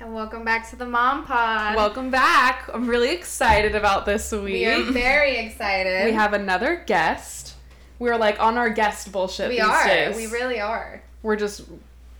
And welcome back to the Mom Pod. Welcome back. I'm really excited about this week. We are very excited. We have another guest. We're like on our guest bullshit We these are. days. We really are. We're just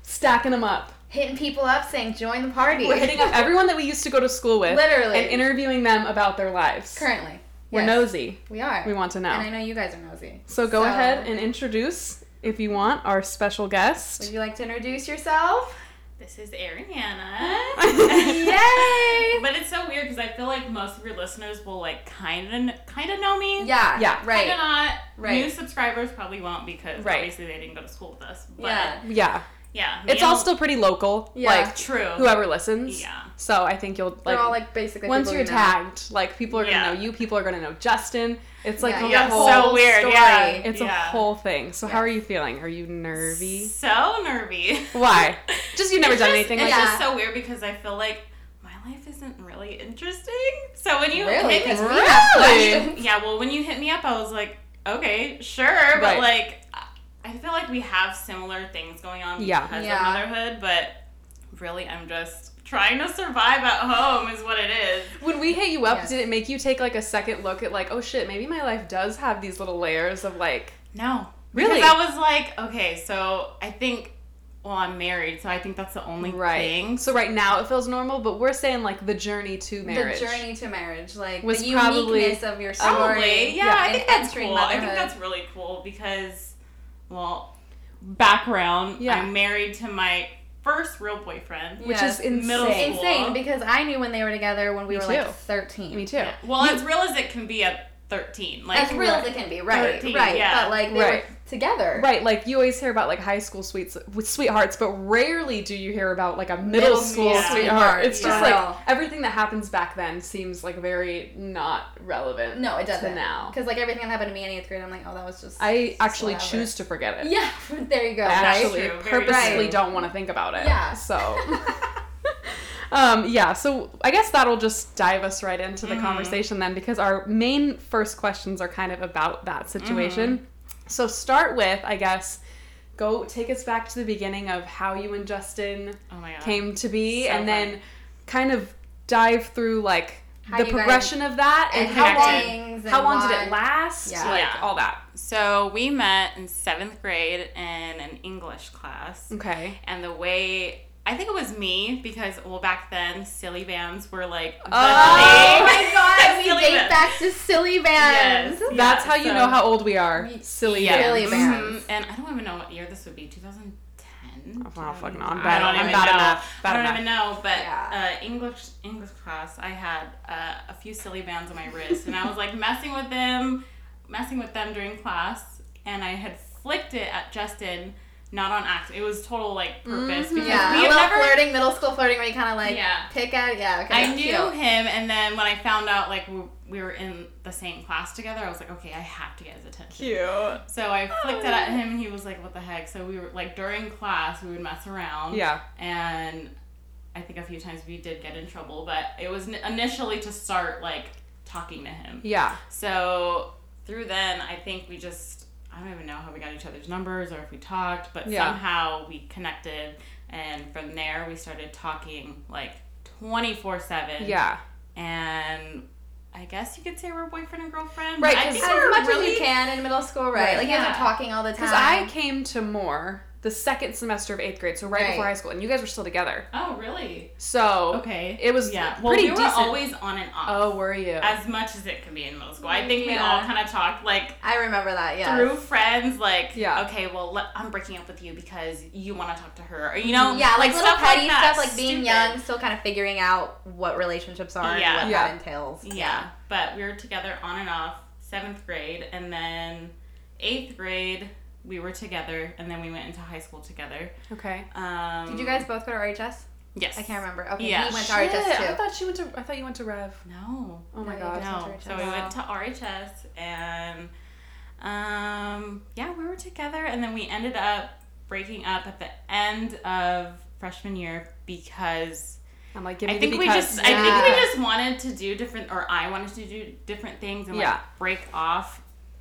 stacking them up. Hitting people up saying, join the party. We're hitting up everyone that we used to go to school with. Literally. And interviewing them about their lives. Currently. We're Yes. nosy. We are. We want to know. And I know you guys are nosy. So go ahead and introduce, if you want, our special guest. Would you like to introduce yourself? This is Ariana. Yay! but it's so weird because I feel like most of your listeners will like kind of kind of know me. Yeah. Yeah. Kind Right. of not. Right. New subscribers probably won't because Right. obviously they didn't go to school with us. But Yeah. Yeah. yeah. It's all still pretty local. Yeah. Like true. whoever listens. Yeah. So I think you'll like. They're like all like basically once you're you know. tagged, like people are gonna Yeah. know you, people are gonna know Justin. It's like Yeah, a Yeah, whole so weird. story. Yeah. It's a whole thing. So how are you feeling? Are you nervy? So nervy. Why? Just you've never It's done just- anything It's like Yeah. just so weird because I feel like my life isn't really interesting. So when you Really? hit me, Because Really? yeah, well, when you hit me up, I was like, okay, sure, Right. but like, I feel like we have similar things going on Yeah. because Yeah. of motherhood, but really, I'm just trying to survive at home, is what it is. When we hit you up, Yes. did it make you take like a second look at like, oh shit, maybe my life does have these little layers of like, No, Really? because I was like, okay, so I think, well, I'm married, so I think that's the only right? thing. So right now it feels normal, but we're saying like the journey to marriage. The journey to marriage, like Was the probably- uniqueness of your story. Probably, yeah. Yeah. I think that's entering cool. I think that's really cool because, well, background. Yeah. I'm married to my first real boyfriend. which Yes. is insane. Middle school. insane because I knew when they were together when we Me were too. like 13. Me too. Yeah. Well, You- as real as it can be at 13. Like as real as it can be, right? 13, right. yeah. But like they Right. were together. Right, like you always hear about like high school sweets with sweethearts, but rarely do you hear about like a middle, Middle school school sweetheart. sweetheart, It's just like everything that happens back then seems like very not relevant. No, it doesn't. now. Because like everything that happened to me in eighth grade, I'm like, oh, that was just. I actually whatever. choose to forget it. Yeah, there you go. I right? actually true, purposely true. don't want to think about it. Yeah. So. um, yeah, so I guess that'll just dive us right into the Mhm. conversation then, because our main first questions are kind of about that situation. Mm-hmm. So start with, I guess, go take us back to the beginning of how you and Justin Oh came to be, So and then kind of dive through like How the progression of that and, And how long. and How long did it last? Yeah. Like Yeah. all that. So we met in seventh grade in an English class. Okay. And the way. I think it was me because, well, back then, silly bands were like the Oh thing. my god, we Silly date bands. back to silly bands. Yes. That's Yeah, how you so- know how old we are. We- Silly Yeah. Silly bands. bands. Mhm. And I don't even know what year this would be. 2010. Oh, wow, fucking- I'm I bad- don't I'm even bad know. enough, bad I don't enough. even know. But Yeah. uh, English English class, I had uh, a few silly bands on my wrist, and I was like messing with them, messing with them during class, and I had flicked it at Justin. Not on accident. It was total like purpose Mhm. because Yeah, we a had little never flirting, middle school flirting, where you kind of like Yeah. pick out. Yeah, okay. I knew cute. him, and then when I found out like we, we were in the same class together, I was like, okay, I have to get his attention. Cute. So I flicked it at him, and he was like, "What the heck?" So we were like during class, we would mess around. Yeah. And I think a few times we did get in trouble, but it was n- initially to start like talking to him. Yeah. So through then, I think we just I don't even know how we got each other's numbers or if we talked, but Yeah. somehow we connected, and from there we started talking like twenty four seven. Yeah. And I guess you could say we're boyfriend and girlfriend. Right, but think as we're much really as you can in middle school, right? Right. Like you guys are talking all the time. Because I came to Moore the second semester of eighth grade, so right, Right. before high school, and you guys were still together. Oh, really? So Okay. it was yeah. Well, pretty we were decent. always on and off. oh, were you? As much as it can be in middle school. I think we all kind of talked like I remember that. Yeah. through friends, like, Yeah. okay, well, let, I'm breaking up with you because you want to talk to her, or you know, yeah, like, little stuff petty like that. stuff, like being Stupid. young, still kind of figuring out what relationships are Yeah. and what Yeah. that entails. Yeah, but we were together on and off seventh grade, and then eighth grade we were together, and then we went into high school together. okay. Um, Did you guys both go to RHS? Yes. I can't remember. Okay, Yeah. he went to Shit, RHS I thought you went to. I thought you went to Rev. No. Oh my No, god. No. So we went to RHS and um yeah, we were together and then we ended up breaking up at the end of freshman year because I'm like, I think we just I think we just wanted to do different or I wanted to do different things and Yeah. like break off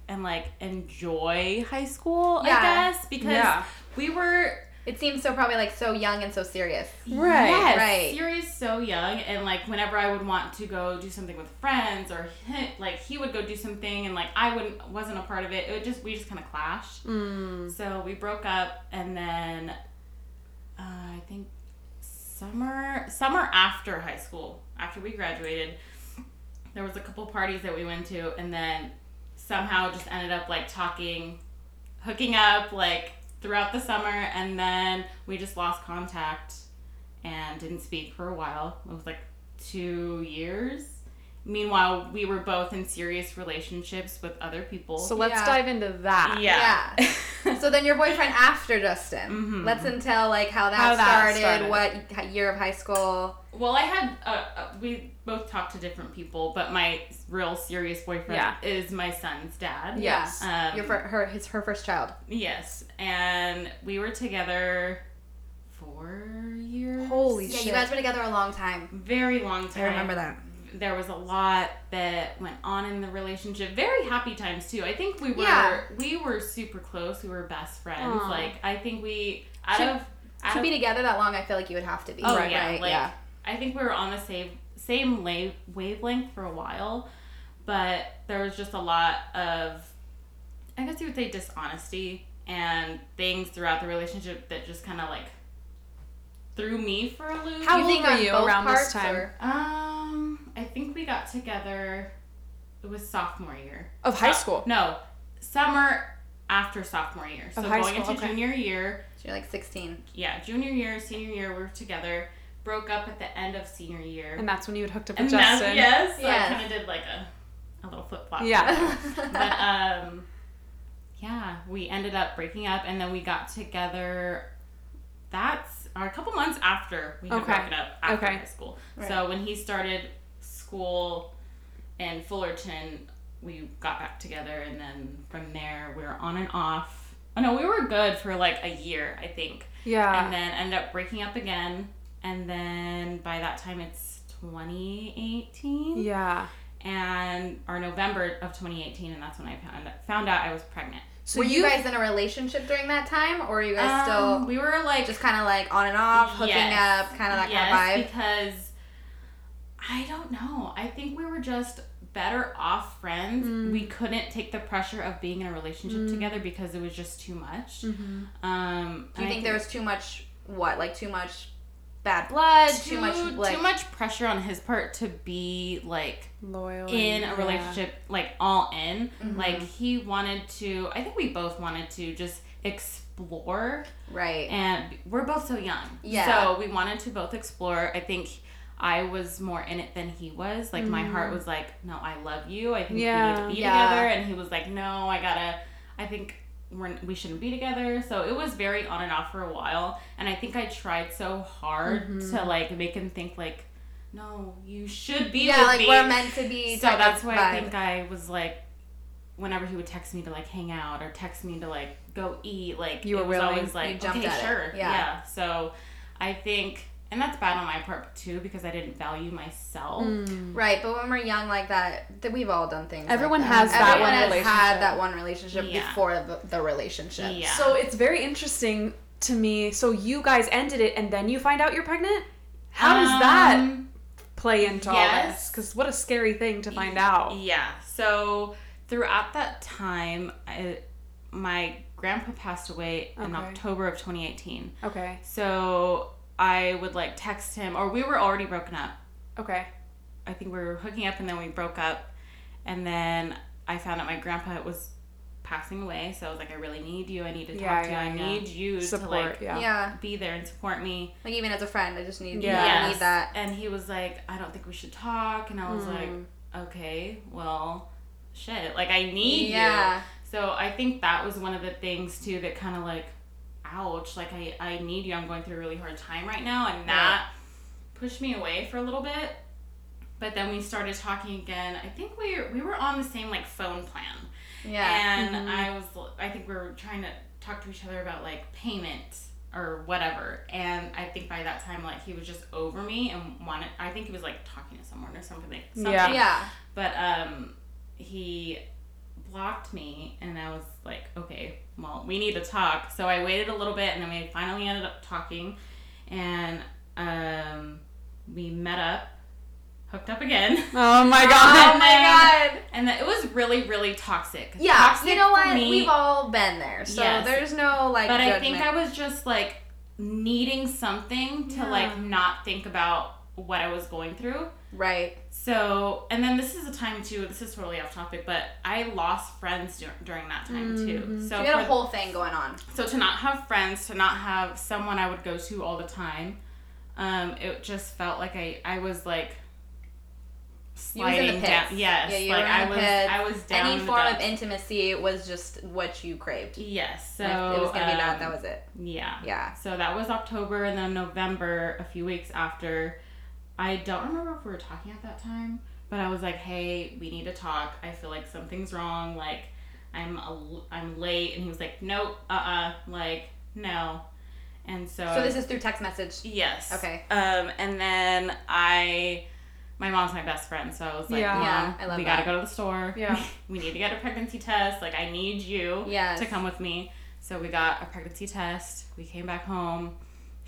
and like enjoy high school, Yeah. I guess, because Yeah. we were It seems so probably like so young and so serious. Right, Yes, right. Serious, so young, and like whenever I would want to go do something with friends, or he, like he would go do something, and like I wouldn't wasn't a part of it. It would just we just kind of clashed. Mm. So we broke up, and then uh, I think summer summer after high school, after we graduated, there was a couple parties that we went to, and then somehow just ended up like talking, hooking up like throughout the summer, and then we just lost contact and didn't speak for a while. It was like two years. Meanwhile, we were both in serious relationships with other people. So let's Yeah. dive into that. yeah. So then your boyfriend after Justin. Mhm. Let's until like how that, How that started, started. what year of high school. Well, I had uh, uh, we both talked to different people, but my real serious boyfriend Yeah. is my son's dad. Yes. Um, your fir- her his her first child. yes, and we were together four years. Holy Yeah, shit. you guys were together a long time. very long time. I remember that. There was a lot that went on in the relationship. Very happy times too. I think we were Yeah. we were super close. We were best friends. Aw. Like I think we out Should- of out To of be together that long, I feel like you would have to be. Oh right, yeah, right, like yeah. I think we were on the same same la- wavelength for a while, but there was just a lot of, I guess you would say dishonesty and things throughout the relationship that just kind of like threw me for a loop. How you old were you both around this time? or- um, I think we got together. It was sophomore year Of high Uh, school. No, summer after sophomore year. So Of high going school, into okay. junior year. So you're like 16. Yeah, junior year, senior year, we are together. Broke up at the end of senior year. And that's when you had hooked up with that's, Justin. yes, so Yes. I kind of did like a, a little flip flop. Yeah. But um, yeah, we ended up breaking up, and then we got together. That's or a couple months after we had Okay. broken up after Okay. high school. Right. So when he started school in Fullerton, we got back together, and then from there we were on and off. Oh no, we were good for like a year, I think Yeah. and then ended up breaking up again. And then by that time, it's 2018, yeah. and or November of 2018, and that's when I found found out I was pregnant. So were you guys in a relationship during that time, or were you guys Um, still we were like just kind of like on and off, hooking Yes. up, kind of that yes, kind of vibe? because I don't know. I think we were just better off friends. We couldn't take the pressure of being in a relationship together because it was just too much. Mm-hmm. Um, Do you I think there was too much what, like too much bad blood, too, much like too much pressure on his part to be like Loyal. in a relationship like all in Mhm. like he wanted to i think we both wanted to just explore right? and we're both so young Yeah. so we wanted to both explore i think i was more in it than he was like my heart was like no i love you i think Yeah. we need to be Yeah. together and he was like no i gotta i think we're, we shouldn't be together so it was very on and off for a while and i think i tried so hard Mhm. to like make him think like no you should be yeah, with like me we're meant to be. so that's why I think I was like, whenever he would text me to like hang out or text me to like go eat, like You it were was willing. always like, okay, sure, Yeah. So I think, and that's bad on my part too because I didn't value myself. Mm. Right, but when we're young like that, that we've all done things. like Everyone that. has that Everyone one has relationship. had that one relationship Yeah. before the, the relationship. Yeah. So it's very interesting to me. So you guys ended it, and then you find out you're pregnant. How does that Um, play into all this? Because what a scary thing to find out. Yeah. So throughout that time, I, my grandpa passed away in October of 2018. Okay. So I would like text him, or we were already broken up. Okay. I think we were hooking up and then we broke up. And then I found out my grandpa was passing away. So I was like, I really need you. I need to talk Yeah, to you. yeah, I yeah. need you Support. to like yeah. Yeah. be there and support me. Like even as a friend, I just need Yeah. yeah. I need that. And he was like, I don't think we should talk. And I was Mm. like, okay, well, shit. Like, I need you. yeah. So I think that was one of the things too that kind of like, ouch, like I, I need you. I'm going through a really hard time right now. And that pushed me away for a little bit. But then we started talking again. I think we were, we were on the same like phone plan. Yeah. And Mhm. I was, I think we were trying to talk to each other about like payment or whatever. And I think by that time, like he was just over me and wanted, I think he was like talking to someone or something. something. Yeah. yeah. But um, he blocked me, and I was like, okay, well, we need to talk. So I waited a little bit, and then we finally ended up talking, and um, we met up, hooked up again. Oh my god. Oh god. my god. And then it was really, really toxic. Yeah, Toxic you know what? me, We've all been there, so Yes. there's no like. but I think I was just like needing something to Yeah. like not think about what I was going through. right. So, and then this is a time too. This is totally off topic, but I lost friends dur- during that time too. So, So you had a whole thing going on. so to not have friends, to not have someone I would go to all the time, um, it just felt like I I was like You was in the sliding down. Yes, Yeah, like I was pits. I was down. Any form of intimacy was just what you craved. Yes. So And it was gonna be that. um, That was it. Yeah. Yeah. So that was October, and then November, a few weeks after. I don't remember if we were talking at that time, but I was like, "Hey, we need to talk. I feel like something's wrong. Like, I'm a, I'm late." And he was like, "Nope, uh, uh like no." And so. So this is through text message. Yes. Okay. Um, and then I, my mom's my best friend, so I was like, Yeah. "Mom, Yeah, I love we that. gotta go to the store. Yeah. we need to get a pregnancy test. Like, I need you Yes. to come with me." So we got a pregnancy test. We came back home.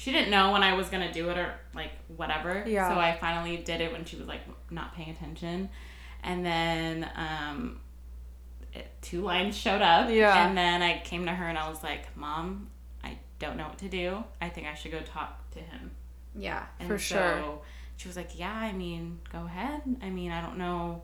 She didn't know when I was gonna do it or like whatever. Yeah. So I finally did it when she was like not paying attention, and then um, it, two lines showed up. Yeah. And then I came to her and I was like, "Mom, I don't know what to do. I think I should go talk to him." Yeah. And For so sure. She was like, "Yeah, I mean, go ahead. I mean, I don't know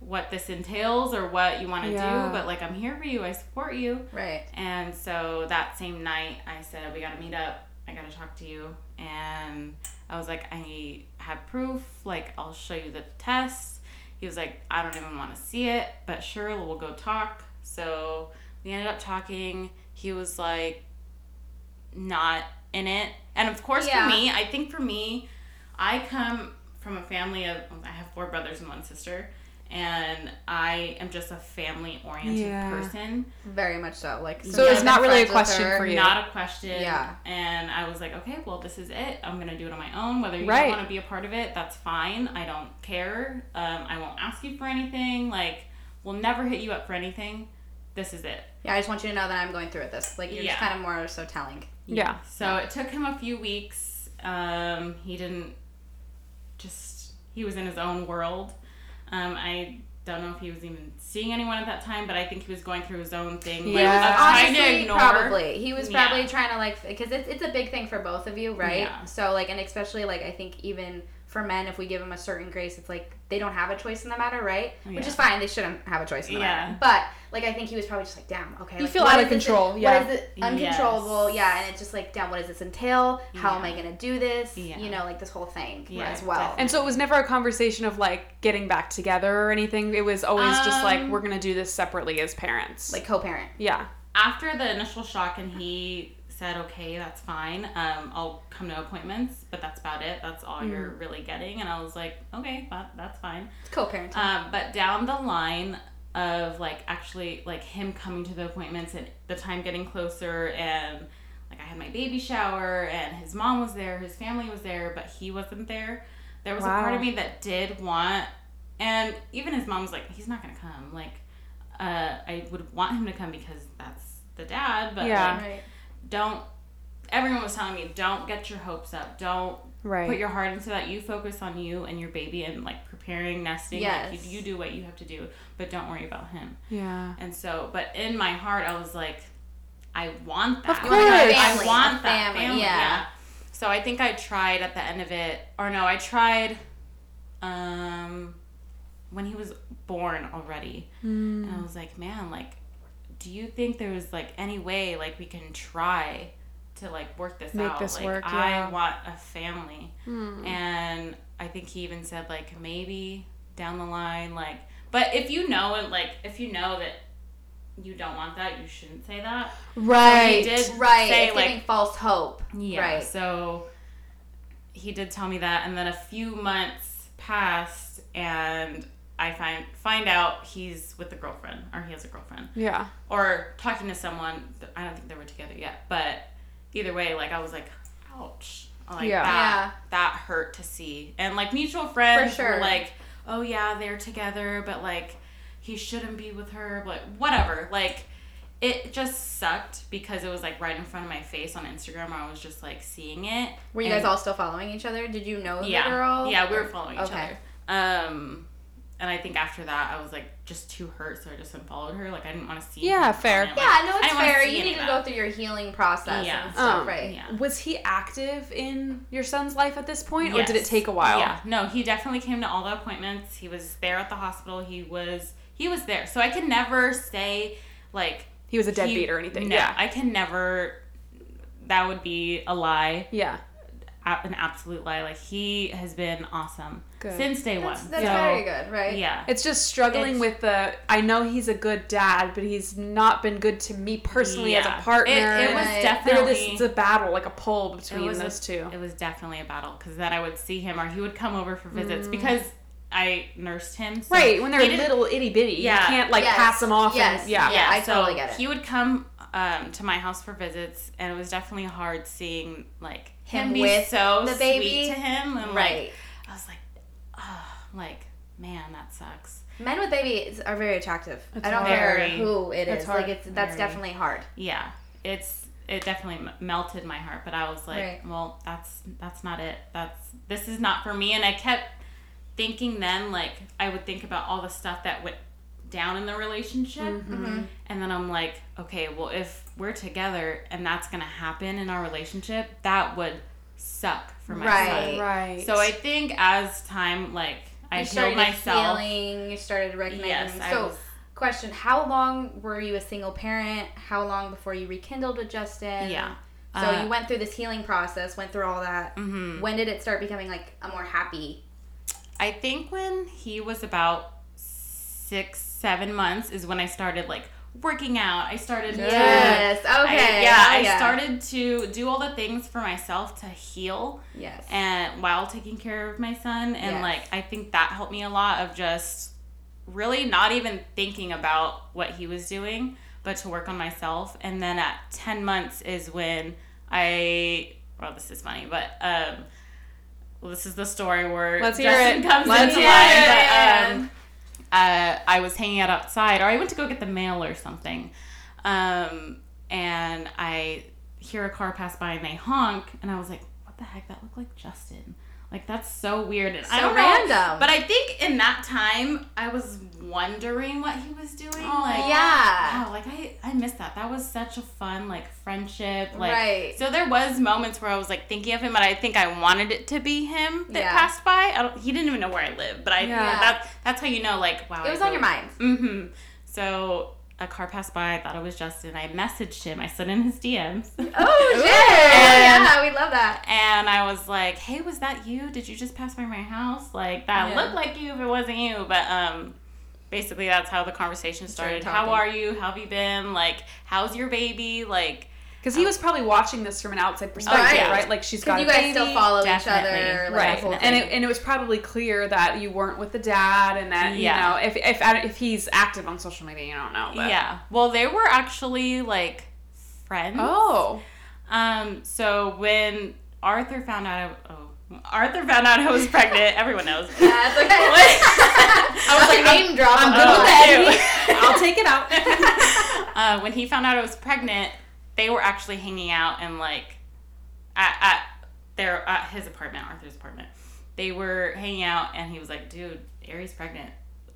what this entails or what you want to Yeah. do, but like I'm here for you. I support you." Right. And so that same night, I said, "We got to meet up. I got to talk to you." And I was like, "I have proof. Like, I'll show you the test." He was like, "I don't even want to see it, but sure, we'll go talk." So we ended up talking. He was like, not in it. And of course, Yeah. for me, I think for me, I come from a family of, I have four brothers and one sister, and I am just a family oriented Yeah. person. Very much so. Like. So since it's not really a question her- for you. Not a question. Yeah. And I was like, okay, well, this is it. I'm going to do it on my own. Whether you Right. want to be a part of it, that's fine. I don't care. Um, I won't ask you for anything. Like, we'll never hit you up for anything. This is it. Yeah, I just want you to know that I'm going through with this. Like you're Yeah. just kind of more so telling. Yeah. So it took him a few weeks. Um, he didn't just, he was in his own world. Um, I don't know if he was even seeing anyone at that time, but I think he was going through his own thing. Like, Yeah. of trying Honestly, to ignore. probably he was Yeah. probably trying to like because it's it's a big thing for both of you, right? Yeah. So like, and especially like I think even for men, if we give them a certain grace, it's like they don't have a choice in the matter, right? Which is fine. They shouldn't have a choice in the Yeah. matter. But like I think he was probably just like, damn, okay. You like, feel out is of this- control, yeah. What is it? Uncontrollable, Yes. yeah. And it's just like, damn, what does this entail? How am I gonna do this? Yeah. You know, like this whole thing Yeah, as well. definitely. And so it was never a conversation of like getting back together or anything. It was always just like Um, we're gonna do this separately as parents. Like co-parent. yeah. after the initial shock and he said okay that's fine. Um, i'll come to appointments but that's about it. That's all you're really getting. And i was like okay that, that's fine. It's co-parenting. um, but down the line of like actually like him coming to the appointments and the time getting closer and like i had my baby shower and his mom was there his family was there but he wasn't there there was a part of me that did want and even his mom was like he's not gonna come. Like uh, i would want him to come because that's the dad but Yeah. like, right. Don't everyone was telling me don't get your hopes up don't Right. put your heart into that you focus on you and your baby and like preparing nesting Yes. like, you, you do what you have to do but don't worry about him yeah. and so but in my heart i was like i want that Of course. family, i want that family, family, yeah. yeah. so i think i tried at the end of it or no i tried um when he was born already and i was like man like do you think there was like any way like we can try to like work this Make out this like work, i want a family hmm. and i think he even said like maybe down the line like but if you know and like if you know that you don't want that you shouldn't say that Right. he did Right. say it's like giving false hope. yeah. Right. So he did tell me that, and then a few months passed, and I find find out he's with a girlfriend, or he has a girlfriend, Yeah. or talking to someone. I don't think they were together yet, but either way, like I was like, ouch. Like Yeah. that, that hurt to see. And like mutual friends For sure. were like, oh yeah, they're together, but like he shouldn't be with her, but whatever. Like it just sucked because it was like right in front of my face on Instagram. Where I was just like seeing it. Were you and- guys all still following each other? Did you know yeah, the girl? Yeah, we were following each Okay. other. Um, and I think after that, I was like just too hurt, so I just unfollowed her. Like I didn't want to see. Yeah, fair. Like, Yeah, no, I it's fair. You need to go through your healing process Yeah. and stuff, Um, right? Yeah. Was he active in your son's life at this point, or did it take a while? Yeah, no, he definitely came to all the appointments. He was there at the hospital. He was he was there. So I can never say like He was a he- deadbeat or anything. No, yeah. I can never. That would be a lie, yeah. an absolute lie. Like he has been awesome Good. since day That's, one. that's So, very good, right? Yeah, It's just struggling It's- with the. I know he's a good dad, but he's not been good to me personally as Yeah. a partner. It, it was Right. There definitely this it's a battle, like a pull between was a- those two. It was definitely a battle because then I would see him or he would come over for visits Mm. because I nursed him. So right when they're he didn't- little itty bitty, Yeah. you can't like Yes. pass them off. Yes. And, yeah. Yeah. I so totally get it. He would come um, to my house for visits, and it was definitely hard seeing like him, Him be with so the baby? sweet to him, and Right. like I like, oh, like man, that sucks. Men with babies are very attractive. It's I don't hard. care who it It's is. hard. Like it's that's Very. definitely hard. Yeah, it's it definitely m- melted my heart, but I was like, Right. well, that's that's not it. That's this is not for me, and I kept thinking then like I would think about all the stuff that went down in the relationship. Mm-hmm. And then I'm like, okay, well, if we're together and that's gonna happen in our relationship, that would suck for my Right. son. Right. So I think as time, like, I you healed started myself. healing. You started recognizing. Yes, I so, was. question: How long were you a single parent? How long before you rekindled with Justin? Yeah. So Uh, you went through this healing process. Went through all that. mhm. When did it start becoming like a more happy? I think when he was about six, seven months is when I started like working out. I started to Yes. Okay. I, yeah, Oh, I started to do all the things for myself to heal Yes. and while taking care of my son and Yes. like I think that helped me a lot of just really not even thinking about what he was doing but to work on myself and then at 10 months is when I well this is funny but um well, this is the story where Let's hear Justin it. comes Let's into hear uh, I was hanging out outside, or I went to go get the mail or something, um, and I hear a car pass by and they honk, and I was like, "What the heck? That looked like Justin." Like that's so weird, and I So don't random. know. But I think in that time, I was wondering what he was doing. like, yeah. wow, like I I missed that. That was such a fun like friendship. Like, Right. so there was moments where I was like thinking of him, but I think I wanted it to be him that Yeah. passed by. I don't, he didn't even know where I lived, but I Yeah. that that's how you know like wow. It was on your mind. Mm-hmm. So a car passed by. I thought it was Justin. I messaged him. I slid in his DMs. Oh shit! Yeah, we love that. And I was like, "Hey, was that you? Did you just pass by my house? Like that Yeah. looked like you if it wasn't you." But um, basically that's how the conversation Started started. How are you? How have you been? Like, how's your baby? Like, Because he was probably watching this from an outside perspective, yeah. right? Like she's got you a guys baby. still follow each other, like, right and it, and it was probably clear that you weren't with the dad and that Yeah. you know if if if he's active on social media you don't know but. yeah. Well, they were actually like friends. oh Um. So when Arthur found out, I, oh, Arthur found out I was pregnant. Everyone knows. yeah, it's okay. I was like, name drop. I'm on good with Oh, that I'll take it out uh, when he found out I was pregnant, they were actually hanging out and like at, at their at his apartment, Arthur's apartment. They were hanging out, and he was like, "Dude, Ari's pregnant,"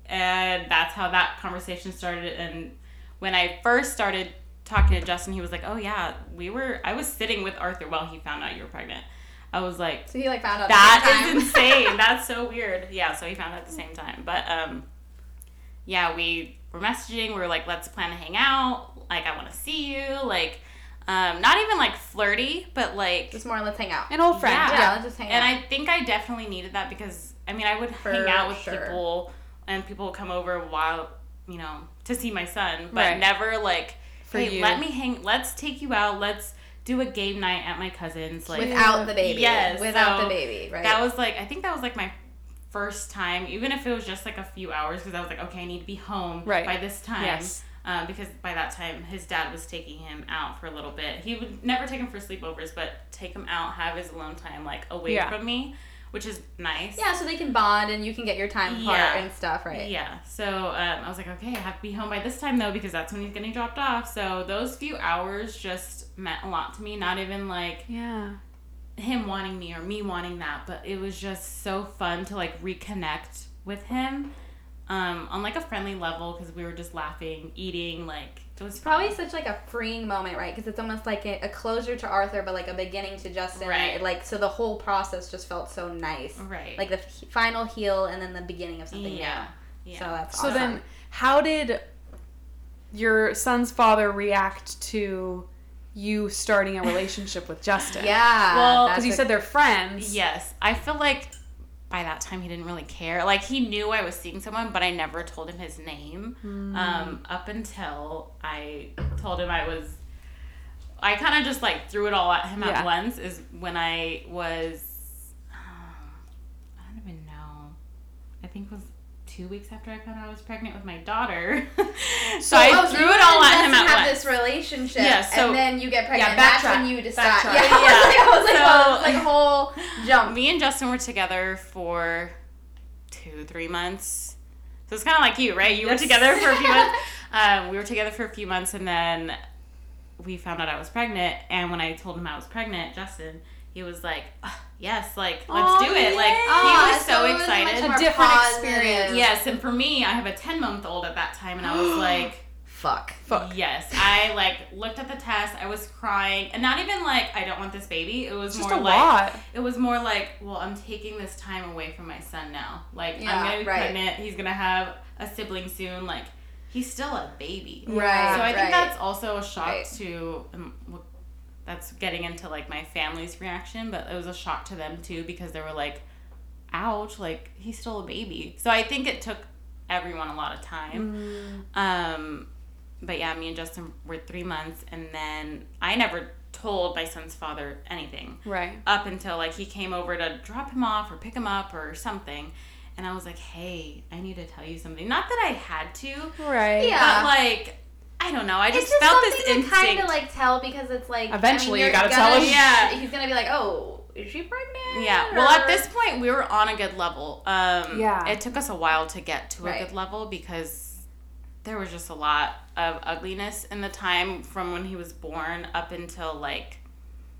and that's how that conversation started. And when I first started talking to Justin, he was like, "Oh yeah, we were. I was sitting with Arthur while he found out you were pregnant." I was like, So he like found out. that at the same time. insane. That's so weird. Yeah, so he found out at the same time. But um yeah, we were messaging, we were like, let's plan to hang out. Like I wanna see you. Like um not even like flirty, but like Just more. Let's hang out. an old friend Yeah. Yeah, let's just hang and out. And I think I definitely needed that because I mean I would For hang out with sure. people and people would come over while you know, to see my son, but Right. never like For hey, you. let me hang let's take you out, let's do a game night at my cousin's like without the baby. Yes, Without so the baby. Right. that was like I think that was like my first time, even if it was just like a few hours, because I was like, okay, I need to be home Right. by this time. Yes. Uh, because by that time, his dad was taking him out for a little bit. He would never take him for sleepovers, but take him out, have his alone time, like away Yeah. from me, which is nice. Yeah, so they can bond and you can get your time apart Yeah. and stuff, right? Yeah. So um, I was like, okay, I have to be home by this time though because that's when he's getting dropped off. So those few hours just meant a lot to me. Not even like Yeah. him wanting me or me wanting that, but it was just so fun to like reconnect with him um, on like a friendly level because we were just laughing, eating. Like it was It's probably such like a freeing moment, right? Because it's almost like a, a closure to Arthur, but like a beginning to Justin. Right. Like so, the whole process just felt so nice. right. Like the f- final heal and then the beginning of something yeah. new. Yeah. So that's So then, how did your son's father react to you starting a relationship with Justin? yeah, Well, Because you a- said they're friends. Yes, I feel like by that time he didn't really care. Like he knew I was seeing someone, but I never told him his name. Um, up until I told him I was. I kind of just like threw it all at him Yeah. at once. Is when I was. I don't even know. I think it was two weeks after I found out I was pregnant with my daughter. so, I oh, threw it all at him at have once. this relationship, Yeah, so- and then you get pregnant. Yeah, that's when you decide. Backtrack. Yeah, Yeah. I was like, So- it's like a whole jump. Me and Justin were together for two, three months. So it's kind of like you, right? You Yes. were together for a few months. Um, we were together for a few months, and then we found out I was pregnant. And when I told him I was pregnant, Justin, he was like, "Ugh, "Yes, like let's Aw, do it!" Like yay. Oh, he was so, it was much excited. more A different positive. experience. Yes, and for me, I have a ten month old at that time, and I was like. Fuck. Fuck. Yes, I like looked at the test. I was crying, and not even like I don't want this baby. It was It's just more a like lot. it was more like, well, I'm taking this time away from my son now. Like Yeah, I'm gonna be right. pregnant. He's gonna have a sibling soon. Like he's still a baby. Right. So I think right. that's also a shock Right. to. Um, look, that's getting into like my family's reaction, but it was a shock to them too because they were like, "Ouch!" Like he's still a baby. So I think it took everyone a lot of time. Mm. Um, but yeah, me and Justin were three months, and then I never told my son's father anything Right. up until like he came over to drop him off or pick him up or something. And I was like, hey, I need to tell you something. Not that I had to, Right. Yeah. but like, I don't know. I It's just, just felt something this to instinct. kind of like tell because it's like Eventually I mean, you you're gotta tell gonna- him. Yeah. He's gonna be like, oh, is she pregnant? yeah. Well, at this point, we were on a good level. Um, Yeah. It took us a while to get to Right. a good level because there was just a lot of ugliness in the time from when he was born up until like,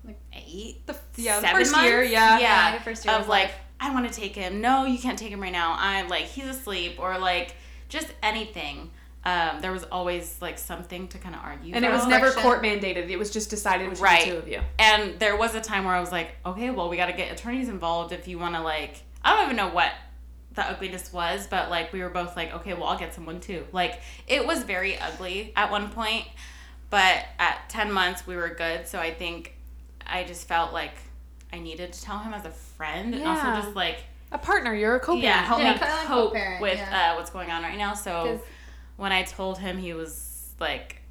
Like- eight. The, yeah, the seven first months? year, yeah. Yeah. Yeah, the first year of was like life. I want to take him. No, you can't take him right now. I'm like he's asleep or like just anything. Um, there was always like something to kind of argue. And it was about. never Friction. court mandated. It was just decided between Right. the two of you. And there was a time where I was like, okay, well we got to get attorneys involved if you want to like. I don't even know what the ugliness was, but like we were both like, okay, well I'll get someone too. Like it was very ugly at one point, but at ten months we were good. So I think I just felt like I needed to tell him as a friend, and also just like A partner, you're a co-parent. yeah, help Yeah, me kind of like cope co-parent, with yeah. uh, what's going on right now. So 'Cause- when I told him, he was like,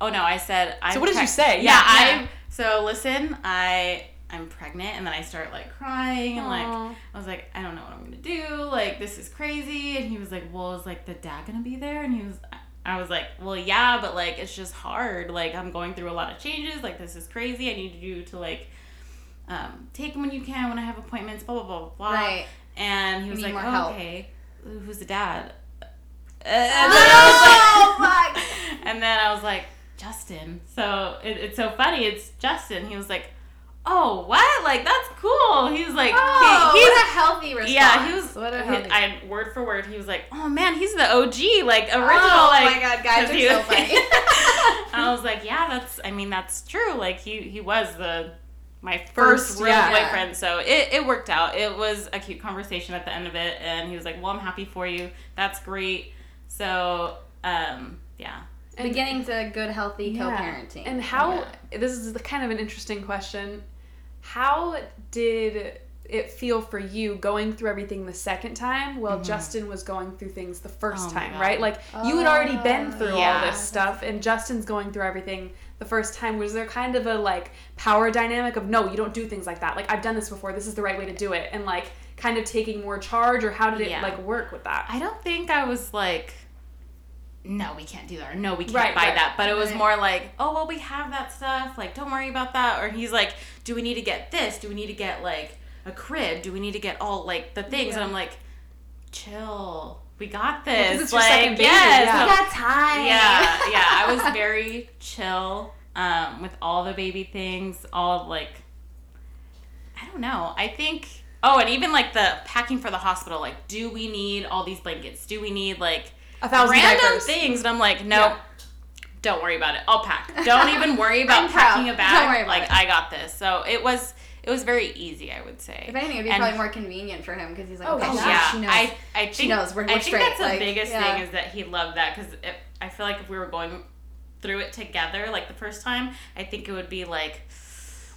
"Oh no!" I said, "I'm So what did you say? Yeah, Yeah, I. So listen, I I'm pregnant, and then I start like crying and like. I was like, I don't know what I'm gonna do. Like this is crazy. And he was like, Well, is like the dad gonna be there? And he was. I was like, well, yeah, but like it's just hard. Like I'm going through a lot of changes. Like this is crazy. I need you to like um, take them when you can when I have appointments. Blah blah blah blah. Right. And he was like, oh, help." okay, who's the dad? And then I Oh my! was like, and then I was like, Justin. So it, it's so funny. It's Justin. He was like, oh, what? Like that's cool. He was like, Oh, he, he's a healthy response. yeah, he was. What a he- I word for word. He was like, "Oh man, he's the OG, like original." oh like, my god, guys are so funny. I was like, "Yeah, that's. I mean, that's true. Like he he was the my first, First, real yeah. boyfriend. So it it worked out. It was a cute conversation at the end of it, and he was like, "Well, I'm happy for you. That's great." So um yeah. And- Beginning to good, healthy Yeah. co-parenting. And how Yeah. this is the kind of an interesting question. How did it feel for you going through everything the second time while Justin was going through things the first Oh time, right? Like you had already been Oh, through all this stuff and Justin's going through everything the first time. Was there kind of a like power dynamic of no, you don't do things like that. Like I've done this before. This is the right way to do it and like kind of taking more charge or how did it Yeah. like work with that? I don't think I was like, no, we can't do that, or no, we can't Right, buy right, that. But it was right. more like, oh, well, we have that stuff. Like, don't worry about that. Or he's like, do we need to get this? Do we need to get like a crib? Do we need to get all like the things? And I'm like, chill. We got this. it's your like, yes. yeah. We got time. yeah, yeah. I was very chill um, with all the baby things. All like, I don't know. I think. Oh, and even like the packing for the hospital. Like, do we need all these blankets? Do we need like A thousand random diapers. things? And I'm like, no. Yeah. Don't worry about it. I'll pack. Don't even worry about I'm packing a bag. Don't worry about like it. I got this. So it was it was very easy, I would say. If anything, it'd be And- probably more convenient for him because he's like, Oh, okay, yeah. she- knows. I I think She knows. We're- we're think straight, that's the biggest yeah. thing is that he loved that because I feel like if we were going through it together, like the first time, I think it would be like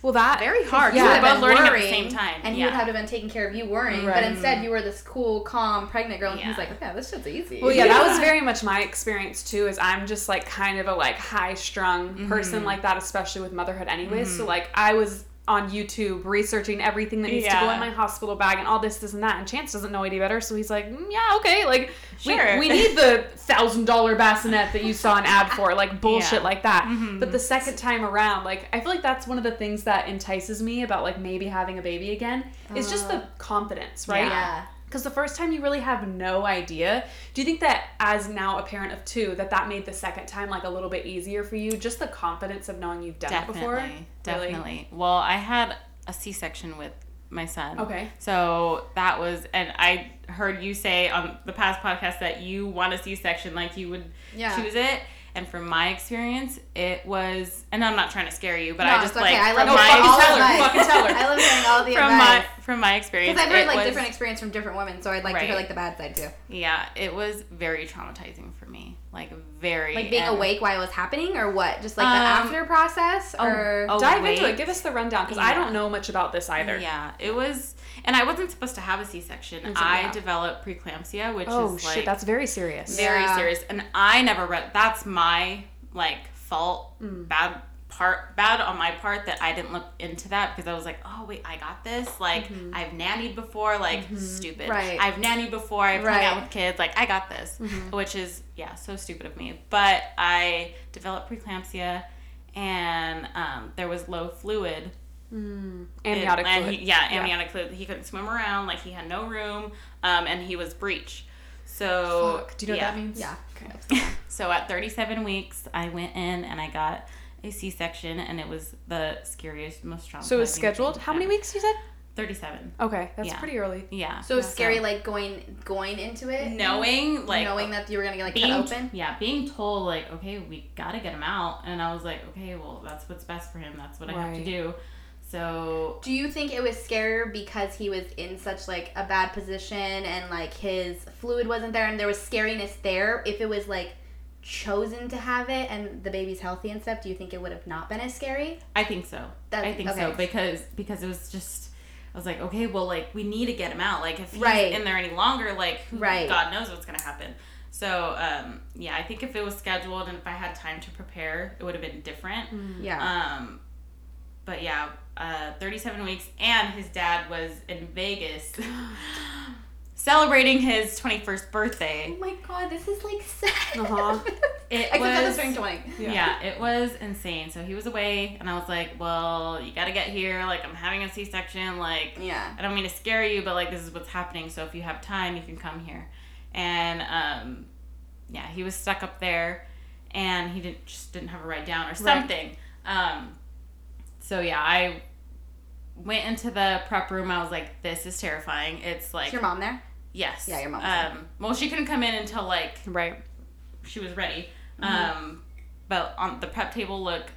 Well, that very hard. You Yeah, would we have were both learning worrying, at the same time. and he would have to been taking care of you worrying, Right. but instead you were this cool, calm, pregnant girl, and he's like, okay, this shit's easy. Well, yeah, that was very much my experience too. Is I'm just like kind of a like high strung Mm-hmm. person like that, especially with motherhood, anyways. So like I was on YouTube researching everything that needs to go in my hospital bag and all this, this, and that. And Chance doesn't know any better, so he's like, "Mm, yeah, okay, like Sure. we, we need the thousand dollar bassinet that you saw an ad for, like bullshit Yeah. like that. Mhm. But the second time around, like I feel like that's one of the things that entices me about like maybe having a baby again is just the Uh, confidence, right? yeah. Because the first time you really have no idea. Do you think that as now a parent of two, that that made the second time like a little bit easier for you? Just the confidence of knowing you've done definitely, it before. Really? definitely. Well, I had a C-section with my son. Okay. So that was, and I heard you say on the past podcast that you want a C-section, like you would Yeah. choose it. And from my experience, it was, and I'm not trying to scare you, but no, I just okay. like I love from my all tell the her, advice. fucking tell her. I love hearing all the from advice. From my experience. Because I've heard like was- different experience from different women, so I'd like to hear like the bad side too. Yeah, it was very traumatizing for me. Like very Like being and- awake while it was happening, or what? Just like the Um, after process, oh, or oh, Dive into it. Give us the rundown because I don't know much about this either. Yeah, it was, and I wasn't supposed to have a C-section. And so, I yeah. developed preeclampsia, which Oh is shit, like that's very serious. very Yeah. serious, and I never read. That's my like fault, Mm. bad part, bad on my part that I didn't look into that because I was like, oh wait, I got this. Like Mm-hmm. I've nannied before, like stupid. Right. I've nannied before. I've hung out with kids. Like I got this, Mm-hmm. which is yeah, so stupid of me. But I developed preeclampsia, and um, there was low fluid Mm. Amniotic and fluid. He, yeah, amniotic fluid. He couldn't swim around. Like he had no room, um, and he was breech. So Fuck. Do you know yeah. what that means? yeah, of. So at 37 weeks, I went in and I got a C-section, and it was the scariest, most traumatizing. So it was scheduled. How many weeks you said? 37. Okay, that's Yeah. pretty early. Yeah. So Yeah. scary, like going going into it, knowing like knowing that you were gonna get like being cut open. yeah being told like okay we gotta get him out and i was like okay well that's what's best for him that's what i have to do so Do you think it was scarier because he was in such like a bad position and like his fluid wasn't there and there was scariness there? If it was like chosen to have it and the baby's healthy and stuff, do you think it would have not been as scary? I think so. That- I think so because because it was just I was like, okay, well, like we need to get him out. Like if he's Right. in there any longer, like who, Right. God knows what's gonna happen. So um, yeah, I think if it was scheduled and if I had time to prepare, it would have been different. Yeah. Um, but yeah, uh, 37 weeks, and his dad was in Vegas celebrating his 21st birthday. oh my god, this is like sad. Uh-huh. It Except for the was- spring twenty. Yeah. Yeah. it was insane. So he was away, and I was like, "Well, you got to get here. Like, I'm having a C-section. Like, Yeah. I don't mean to scare you, but like, this is what's happening. So if you have time, you can come here." And um, yeah, he was stuck up there, and he didn't just didn't have a ride down or something. Um, so yeah, I went into the prep room. I was like, "This is terrifying." It's like Is your mom there? Yes, Yeah, your mom was there. Um, well, she couldn't come in until like Right. she was ready. Mm-hmm. Um, but on the prep table looked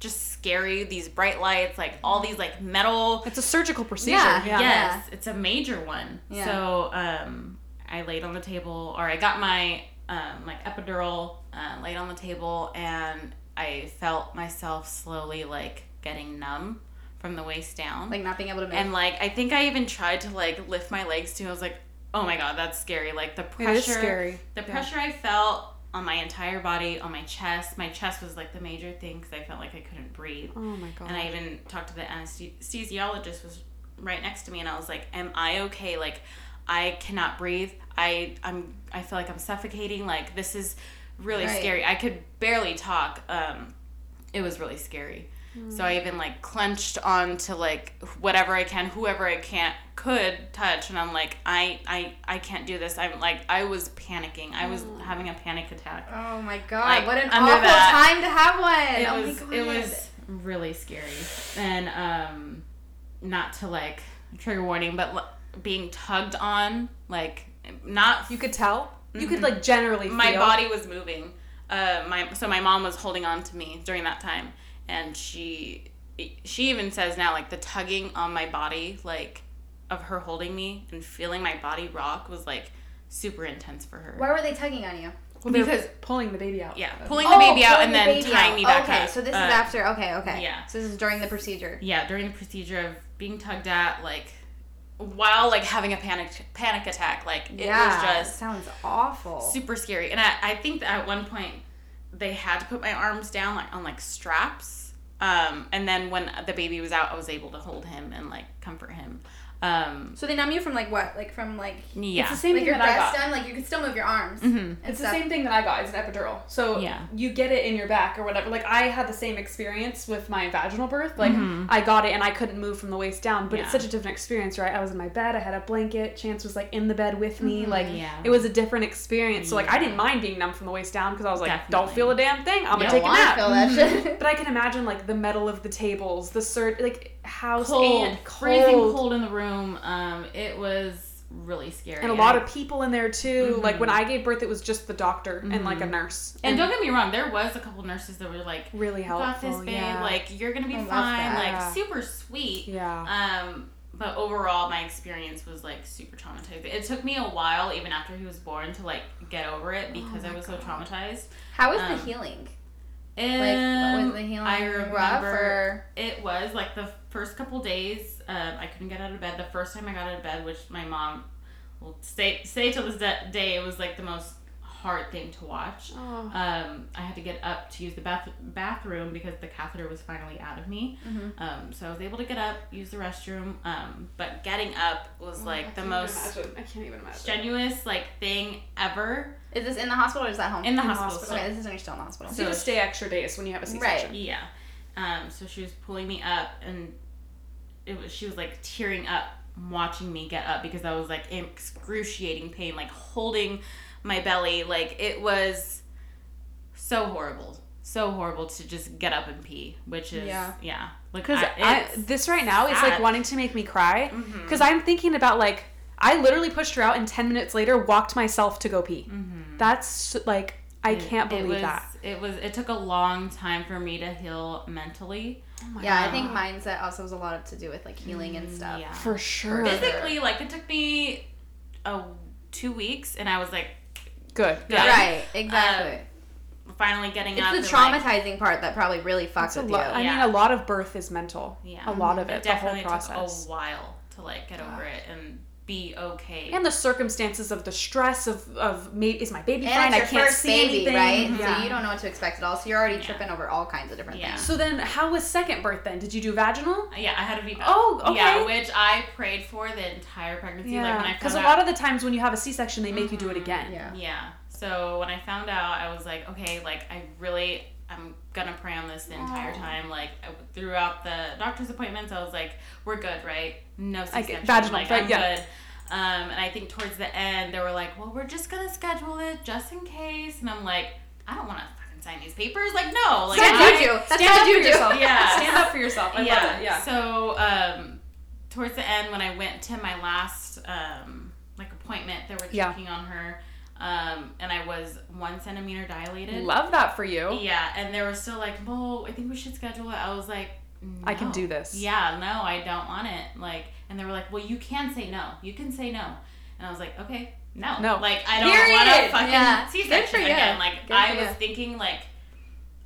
just scary. These bright lights, like all these like metal. It's a surgical procedure. Yeah, Yeah. Yes, it's a major one. Yeah. So um, I laid on the table, or I got my um, like epidural, uh, laid on the table, and I felt myself slowly like getting numb from the waist down. Like not being able to move. and like I think I even tried to like lift my legs too. I was like, oh my god, that's scary. Like the pressure. scary. The Yeah. pressure I felt on my entire body, on my chest. My chest was like the major thing because I felt like I couldn't breathe. Oh my god. And I even talked to the anesthesiologist was right next to me, and I was like, "Am I okay? Like, I cannot breathe. I I'm I feel like I'm suffocating. Like this is really Right. scary. I could barely talk. Um, it was really scary. So I even like clenched onto like whatever I can, whoever I can't could touch, and I'm like, I I I can't do this. I'm like I was panicking. I was having a panic attack. Oh my god! Like, what an awful that- time to have one. It oh was my it was really scary, and um, not to like trigger warning, but l- being tugged on, like not You could tell. You could like generally my feel. body was moving. Uh, my so my mom was holding on to me during that time, and she she even says now like the tugging on my body, like of her holding me and feeling my body rock was like super intense for her. Why were they tugging on you? Well, because- pulling the baby out. Yeah, pulling the baby out and the then tying out. me back Okay, up. so this Uh, is after. Okay, okay. yeah. So this is during the procedure. yeah during the procedure of being tugged at like while like having a panic panic attack like it yeah, was just sounds awful. super scary and I, I think that at one point they had to put my arms down like on like straps um and then when the baby was out i was able to hold him and like comfort him um So they numb you from like what? Like from like yeah It's the same like thing your that I breast got. done. Like you can still move your arms. Mhm. and It's the same thing that I got. It's an epidural. So Yeah. you get it in your back or whatever. Like I had the same experience with my vaginal birth. Like Mhm. I got it and I couldn't move from the waist down. But it's such a different experience, right? I was in my bed. I had a blanket. Chance was like in the bed with me. Mhm. Like Yeah. it was a different experience. So like I didn't mind being numb from the waist down because I was like, Definitely. don't feel a damn thing. I'm Yeah. gonna take a nap. feel that shit. But I can imagine like the metal of the tables, the cert, like house cold and freezing cold. cold in the room um it was really scary And a lot of people in there too. Like when. I gave birth, it was just the doctor and like a Mhm. nurse. and don't get me wrong there was a couple nurses that were like really you got helpful. this babe yeah. like you're gonna be that's fine bad. like super sweet yeah. Um, but overall, my experience was like super traumatizing. It took me a while, even after he was born, to like get over it because Oh I my was so traumatized. How was Um, the healing? Like was the healing I rough remember or? it was like the first couple days. Um, I couldn't get out of bed. The first time I got out of bed, which my mom will say say till this day, it was like the most hard thing to watch. Oh. Um, I had to get up to use the bath- bathroom because the catheter was finally out of me. Mhm. Um, so I was able to get up, use the restroom. Um, but getting up was Oh, I like the most imagine. I can't even imagine. strenuous like thing ever Is this in the hospital or is that home? in the In the hospital. hospital. Okay, this is when you're still in the hospital. So you have to stay extra days when you have a C-section. Yeah. Um, so she was pulling me up, and it was she was like tearing up watching me get up because I was like in excruciating pain, like holding my belly. Like it was so horrible, so horrible to just get up and pee, which is Yeah. yeah. Like Because I, I, this right now is like wanting to make me cry. Because I'm thinking about like I literally pushed her out and ten minutes later walked myself to go pee. Mhm. That's like I It- can't it believe was, that. It was. It took a long time for me to heal mentally. Oh my Yeah, I think mindset also has a lot to do with like healing and stuff. Yeah. for sure. Physically, like it took me a two weeks, and I was like Good. Good. Yeah. Right, um, exactly. finally getting it's up. the and, like, traumatizing part that probably really fucks with lo- you. I mean, a lot of birth is mental. Yeah. A lot of it. It the whole definitely process. took a while to like get over it and be okay. and the circumstances of the stress of of may, is my baby and fine? I can't your first see baby, anything. right? Yeah. So you don't know what to expect at all. So you're already Yeah. tripping over all kinds of different Yeah. things. So then, how was second birth then? Did you do vaginal? yeah, I had a VBAC. Oh, okay. Yeah, which I prayed for the entire pregnancy. Like when I because a out, lot of the times when you have a C-section, they make you do it Mhm. again. Yeah. Yeah. So when I found out, I was like, okay, like I really, I'm gonna pray on this the entire time. Like throughout the doctor's appointments, I was like, we're good, right? No C-section. vaginal, like, right, I'm yeah. good. Um, and I think towards the end, they were like, well, we're just gonna schedule it just in case. And I'm like, I don't want to fucking sign these papers. Like, no. Like, That's I- you do. That's Stand up you for do. yourself. Yeah. Stand up for yourself. I yeah. love it. Yeah. So um, towards the end, when I went to my last um, like appointment, they were Yeah. checking on her, um, and I was one centimeter dilated. Love that for you. Yeah, and they were still like, "Well, I think we should schedule it." I was like, I can do this. Yeah, no, I don't want it. Like, and they were like, "Well, you can say no. You can say no." And I was like, "Okay, no, No. Like, I don't want to fucking Yeah. C-section again. Like, Good I was you. thinking like,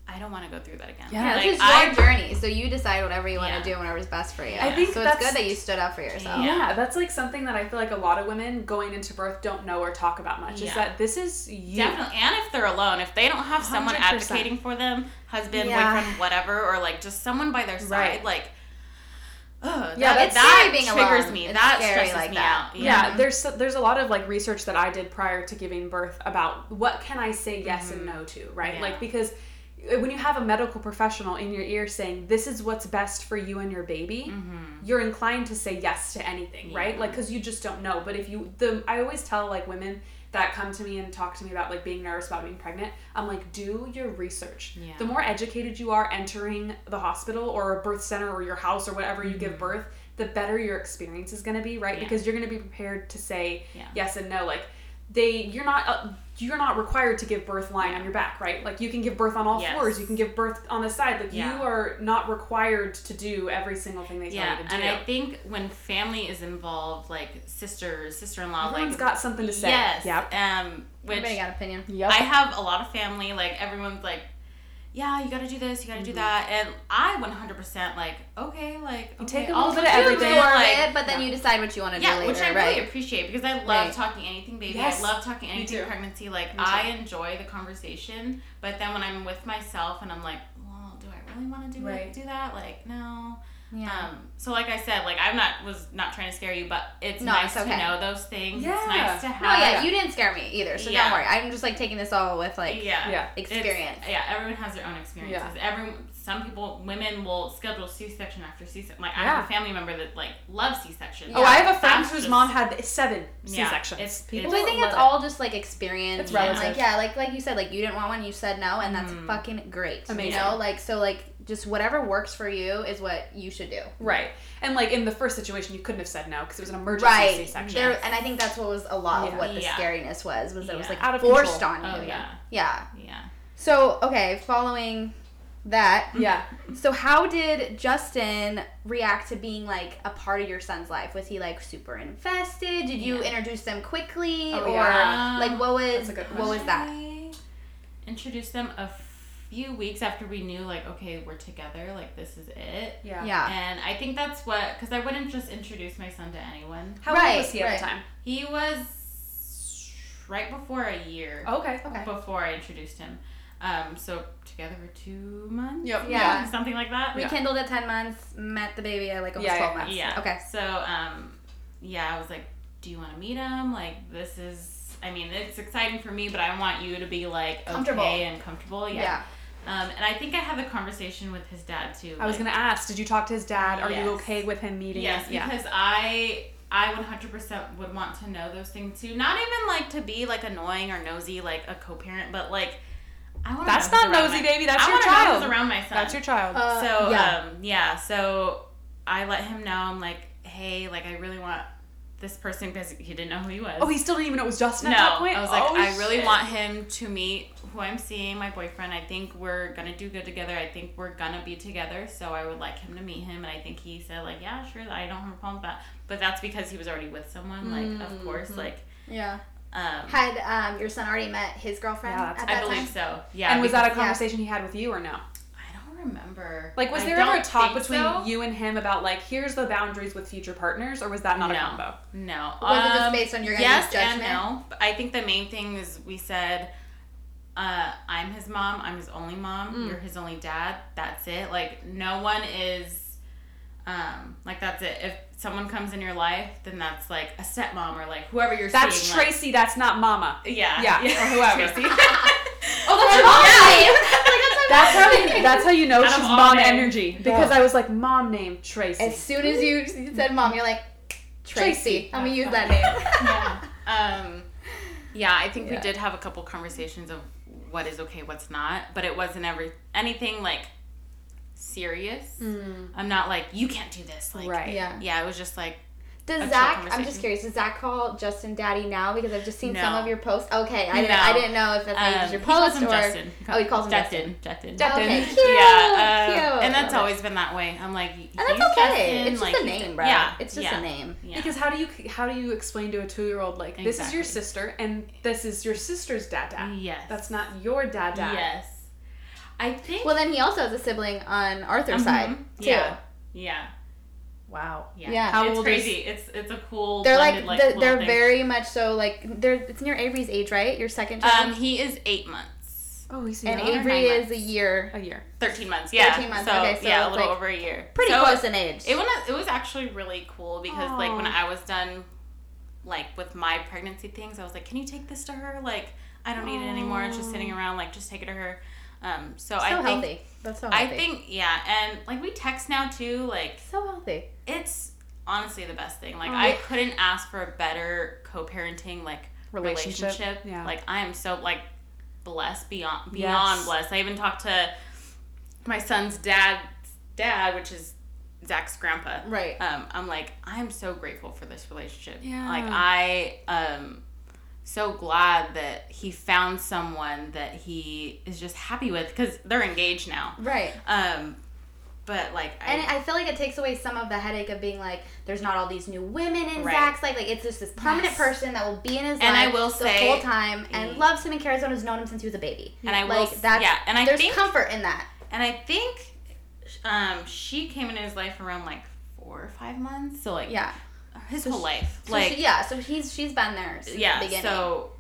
I don't want to go through that again. Yeah, Yeah, like, this is I your journey, so you decide whatever you want Yeah. to do, whatever's best for you. I think so it's good that you stood up for yourself. Yeah. Yeah, that's like something that I feel like a lot of women going into birth don't know or talk about much. Is that this is you. Definitely, and if they're alone, if they don't have someone 100%. advocating for them, husband, Yeah. boyfriend, whatever, or like just someone by their side, Right. like, ugh, Yeah, that, that's that being triggers alone. me. It's that scary stresses like me that. out. Yeah, there's there's a lot of like research that I did prior to giving birth about what can I say yes and Mhm. no to, right? Yeah. Like because when you have a medical professional in your ear saying this is what's best for you and your baby Mm-hmm. you're inclined to say yes to anything right like because you just don't know but if you the i always tell like women that come to me and talk to me about like being nervous about being pregnant i'm like do your research Yeah. the more educated you are entering the hospital or a birth center or your house or whatever you give birth the better your experience is going to be right Mm-hmm. Yeah. because you're going to be prepared to say Yeah. yes and no like they you're not uh, you're not required to give birth lying on your back right like you can give birth on all Yes. fours you can give birth on the side like Yeah. you are not required to do every single thing they tell Yeah, you to do and I think when family is involved, like sisters, sister-in-law, Everyone's like got something to say. Yes. Yep. Um, which Everybody got an opinion. Yep. I have a lot of family. Like everyone's like, yeah, you got to do this, you got to Mm-hmm. do that, and I 100% like, okay, like You okay, take a little bit of everything. like- it, but then you decide what you want to yeah, do later, which I right? really appreciate because I love Right. talking anything baby. Yes. I love talking anything pregnancy. Like I enjoy the conversation, but then when I'm with myself and I'm like, well, do I really want to do Right. it? Do that? Like no. Yeah. Um, so like I said, like I'm not was not trying to scare you, but it's No, nice it's okay. to know those things. Yeah. It's nice to no, yeah, you didn't scare me either, so Yeah. don't worry. I'm just like taking this all with like yeah. Yeah. It's- experience. yeah, everyone has their own experiences. Everyone, some people, women will schedule C-section after C-section. Like I have a family member that like loves C-section. Oh, I have a friend That's whose just- mom had seven C-sections. it's- People Well, I think it's love it. all just like experience. It's relative. Like yeah, like like you said, like you didn't want one, you said no, and that's Mhm. fucking great. Amazing. You know, like so, like just whatever works for you is what you should do. right. And like in the first situation, you couldn't have said no because it was an emergency Right. C-section. There, and I think that's what was a lot of what the Yeah. scariness was. Was it was like Out of forced control. on Oh you. yeah, Yeah. yeah. So okay, following that, Yeah. So how did Justin react to being like a part of your son's life? Was he like super invested? Did you Yeah. introduce them quickly, Oh, or yeah. like what was That's a good what was that? I introduced them a few weeks after we knew like okay we're together like this is it. Yeah. Yeah. And I think that's what because I wouldn't just introduce my son to anyone. How Right, old was he at right. the time? He was right before a year. Okay. Okay. before I introduced him. Um, so together for two months. Yep. Yeah. something like that. Yeah. Rekindled at ten months, met the baby at like almost Yeah, twelve months. Yeah. Okay. So um, yeah, I was like, "Do you want to meet him? Like, this is. I mean, it's exciting for me, but I want you to be like Comfortable. okay and comfortable. Yeah. Yeah. Um, and I think I had a conversation with his dad too. I was gonna ask, did you talk to his dad? Are you okay with him meeting? Yes, Yeah. because I I 100% would want to know those things too. Not even like to be like annoying or nosy like a co-parent, but like I want That's not nosy, baby. That's I your wanna know child. who's around my son. That's your child. Uh, so yeah. um yeah, so I let him know I'm like, "Hey, like I really want this person because he didn't know who he was." oh, he still didn't even know it was Justin no, at that point. I was like, Oh, I really want him to meet who I'm seeing, my boyfriend. I think we're gonna do good together. I think we're gonna be together. So I would like him to meet him. And I think he said like, yeah, sure, I don't have a problem with that. But that's because he was already with someone. Like, of course, Mhm. like, Yeah. um, Had um, your son already met his girlfriend Yeah, that's- at I that believe time? so. Yeah. And was that a because- yeah. conversation he had with you or no? I remember. Like, was I there ever a talk between so. you and him about like, here's the boundaries with future partners, or was that not a combo? No. Was it just Um, based on your guys' yes judgment? and no. But I think the main thing is we said, uh, I'm his mom. I'm his only mom. Mm. You're his only dad. That's it. Like no one is, um, like that's it. If someone comes in your life, then that's like a stepmom or like whoever you're That's seeing. like- Tracy. That's not Mama. yeah. Yeah, or whoever. Tracy. Oh, that's your mom name. Like, That's how you, that's how you know she's all mom names. energy because I was like mom name Tracy. As soon as you said mom, you're like Tracy. Tracy. I'm gonna use that name. yeah. Um, yeah, I think Yeah. we did have a couple conversations of what is okay, what's not, but it wasn't every anything like serious. Mm. I'm not like you can't do this. Like, Right. Yeah. Yeah, it was just like Does chill Zach? I'm just curious. Does Zach call Justin Daddy now? Because I've just seen some of your posts. Okay, I didn't. No. I didn't know if that's how you um, use your he calls post him or. Justin. Oh, he calls him Justin. Justin. Justin. Okay, cute. Yeah, uh, cute. and that's always been that way. I'm like, And that's okay. Justin, it's just like, a name, Ju- bro. Yeah, It's just yeah, a name. Yeah. Because how do you how do you explain to a two year old like this is your sister and this is your sister's dad dad? yes, That's not your dad dad. Yes, I think. Well, then he also has a sibling on Arthur's Mhm. side too. Yeah, yeah, Wow. yeah. Yeah. How it's old is- crazy. It's it's a cool. They're like, blended, the, they're thing. very much so like they're it's near Avery's age, right? Your second child, Um, he is eight months, Oh, he's and. Avery nine is months. a year, a year. thirteen months. Yeah, 13 months, So, okay, so yeah, a little like over a year. pretty So close in age. It was it was actually really cool because like when I was done, like with my pregnancy things, I was like, "Can you take this to her? Like, I don't need it anymore. It's just sitting around. Like, just take it to her." Um, so, So I healthy. think That's so I think yeah, and like we text now too. Like so healthy. it's honestly the best thing. Like Oh. I couldn't ask for a better co-parenting like Relationship, relationship. yeah. Like I am so like blessed beyond Yes. beyond blessed. I even talked to my son's dad's dad, which is Zach's grandpa. Right. Um, I'm like I'm so grateful for this relationship. Yeah. Like I um so glad that he found someone that he is just happy with because they're engaged now. Right. Um, but like I, And I feel like it takes away some of the headache of being like, there's not all these new women in Right. Zach's life. Like, it's just this permanent Yes. person that will be in his And I life will the say- whole time and loves him and cares has known him since he was a baby. And I will like that's yeah, and I there's think- comfort in that. And I think um, she came into his life around like four or five months. So like Yeah. His So whole she- life. So like she, yeah, so he's she's been there since yeah. the beginning. So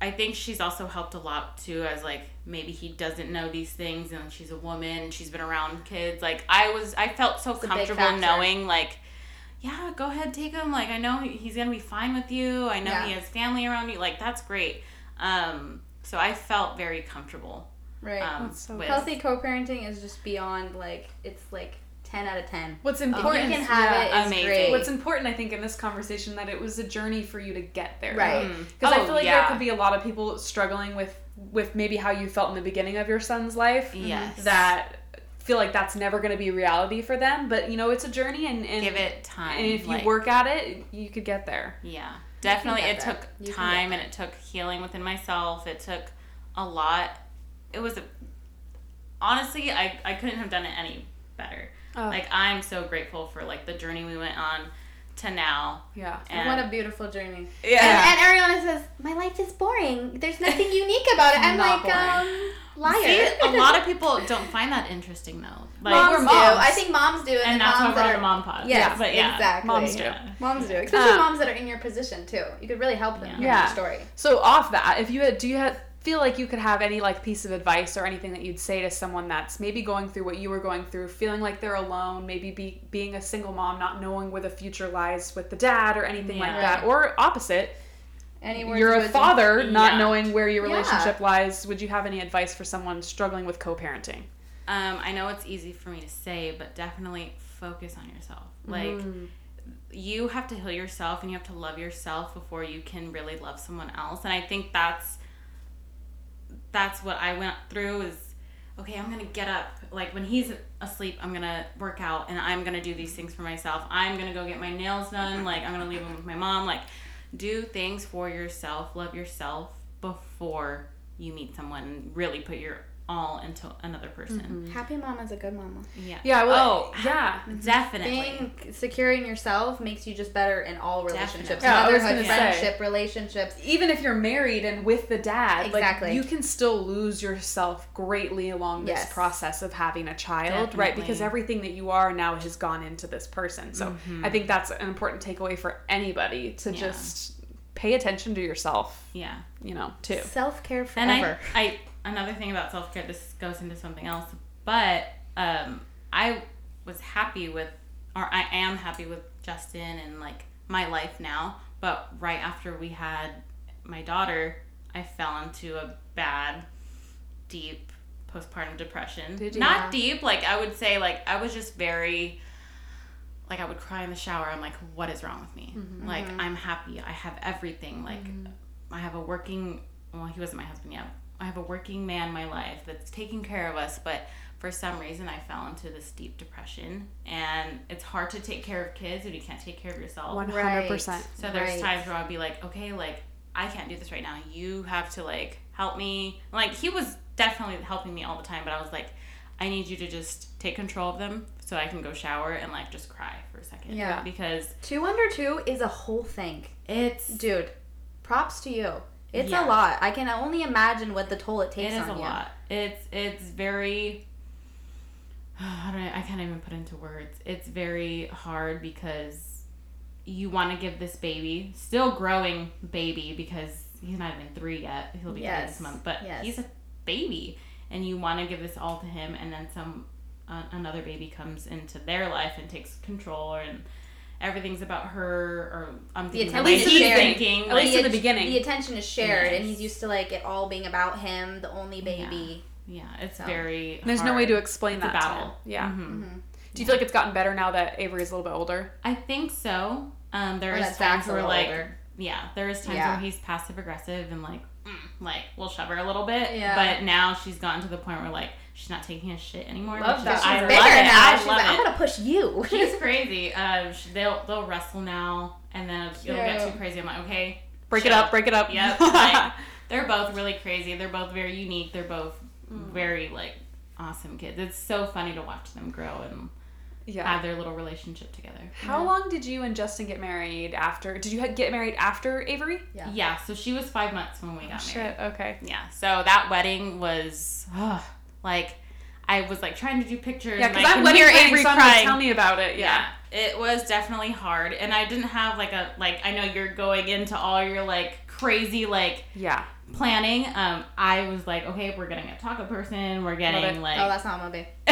I think she's also helped a lot too as like maybe he doesn't know these things and she's a woman she's been around kids. Like I was I felt so It's comfortable knowing like yeah, go ahead, take him. Like I know he's gonna be fine with you. I know Yeah. he has family around you. Like that's great. Um, so I felt very comfortable. right. Um, so with, Healthy co-parenting is just beyond like it's like ten out of ten. What's If you important? can have yeah. it, it's amazing. great. What's important, I think, in this conversation that it was a journey for you to get there. Right. Mm. Because I Oh, feel like yeah. there could be a lot of people struggling with with maybe how you felt in the beginning of your son's life. Yes. That feel like that's never going to be reality for them. But you know, it's a journey, and, and give it time. And if you work at it, you could get there. Yeah, definitely. It there. took You time and it took healing within myself. It took a lot. It was a, honestly, I, I couldn't have done it any better. Oh. Like I'm so grateful for like the journey we went on to now. Yeah. And what a beautiful journey. yeah. And, and Ariana says, "My life is boring. There's nothing unique about it." I'm Not like, um, liar. See, a lot of people don't find that interesting though. Like, moms, we're do. I think moms do, and, and then that's why moms we're that on are the mom pod. Yes, but yeah, exactly. Moms do. Yeah. Moms do, especially Uh, moms that are in your position too. You could really help them. Yeah. with Yeah. your story. So off that, if you had, do you have, feel like you could have any like piece of advice or anything that you'd say to someone that's maybe going through what you were going through, feeling like they're alone, maybe be, being a single mom, not knowing where the future lies with the dad or anything like that, or opposite, Any words you're a father, not Yeah. knowing where your Yeah. relationship lies. Would you have any advice for someone struggling with co-parenting? Um, I know it's easy for me to say, but definitely focus on yourself. Like Mm. you have to heal yourself and you have to love yourself before you can really love someone else. And I think that's that's what I went through is okay, I'm gonna get up. Like when he's asleep, I'm gonna work out and I'm gonna do these things for myself. I'm gonna go get my nails done. Like I'm gonna leave them with my mom. Like do things for yourself. Love yourself before you meet someone and really put your all into another person. Mm-hmm. Happy mom is a good mama. Yeah. Yeah, well, oh, yeah. Mm-hmm. definitely. Being secure in yourself makes you just better in all relationships. Definitely. Yeah, I was Motherhood, gonna say. relationships. even if you're married and with the dad, Exactly. like you can still lose yourself greatly along this Yes. process of having a child, right? Because everything that you are now has gone into this person. So mm-hmm. I think that's an important takeaway for anybody to Yeah. just pay attention to yourself, Yeah. you know, too. Self care And forever. I, I another thing about self care. This goes into something else, but um, I was happy with, or I am happy with Justin and like my life now. But right after we had my daughter, I fell into a bad, deep postpartum depression. Did you? Not deep, like I would say, like I was just very. Like I would cry in the shower. I'm like, what is wrong with me? Mm-hmm. Like mm-hmm. I'm happy. I have everything. Like mm-hmm. I have a working. Well, he wasn't my husband yet. I have a working man in my life that's taking care of us, but for some reason I fell into this deep depression, and it's hard to take care of kids if you can't take care of yourself. One hundred percent. So there's Right. times where I'll be like, okay, like I can't do this right now. You have to like help me. Like he was definitely helping me all the time, but I was like, I need you to just take control of them so I can go shower and like just cry for a second. Yeah. Because Two under two is a whole thing. it's Dude, props to you. It's Yeah. a lot. I can only imagine what the toll it it takes is on a you. lot. It's it's very how do I, I can't even put into words. It's very hard because you want to give this baby, still growing baby because he's not even three yet. He'll be three this month, but Yes. he's a baby, and you want to give this all to him, and then some uh, another baby comes into their life and takes control, and everything's about her, or I'm thinking the attention way is he's shared. thinking. At least in the beginning. The attention is shared, and he's used to like it all being about him, the only baby. Yeah, it's So- very. There's no way to explain It's that. to battle. him. Yeah. Mhm. Do you feel like it's gotten better now that Avery's a little bit older? I think so. Um, Or there's that times where like, older. yeah, there's times Yeah. where he's passive aggressive and like, mm, like we'll shove her a little bit. Yeah. But now she's gotten to the point where like she's not taking his shit anymore. Love which that. is- She's I bigger love it. now. I She's love like, it. I'm gonna push you. She's crazy. Um, sh- they'll they'll wrestle now, and then it'll get too crazy. I'm like, okay, Break it chill. up, break it up. Yep. like, they're both really crazy. They're both very unique. They're both very like awesome kids. It's so funny to watch them grow and yeah. have their little relationship together. How long did you and Justin get married after? Did you get married after Avery? Yeah. Yeah. So she was five months when we got married. Shit. Okay. Yeah. So that wedding was ugh, like I was like trying to do pictures. Yeah, because I I'm could wedding hear planning, Avery so crying. tell me about it. Yeah. yeah it was definitely hard and i didn't have like a like i know you're going into all your like crazy like Yeah. planning um i was like okay we're getting a taco person we're it. getting like Oh, that's not my baby.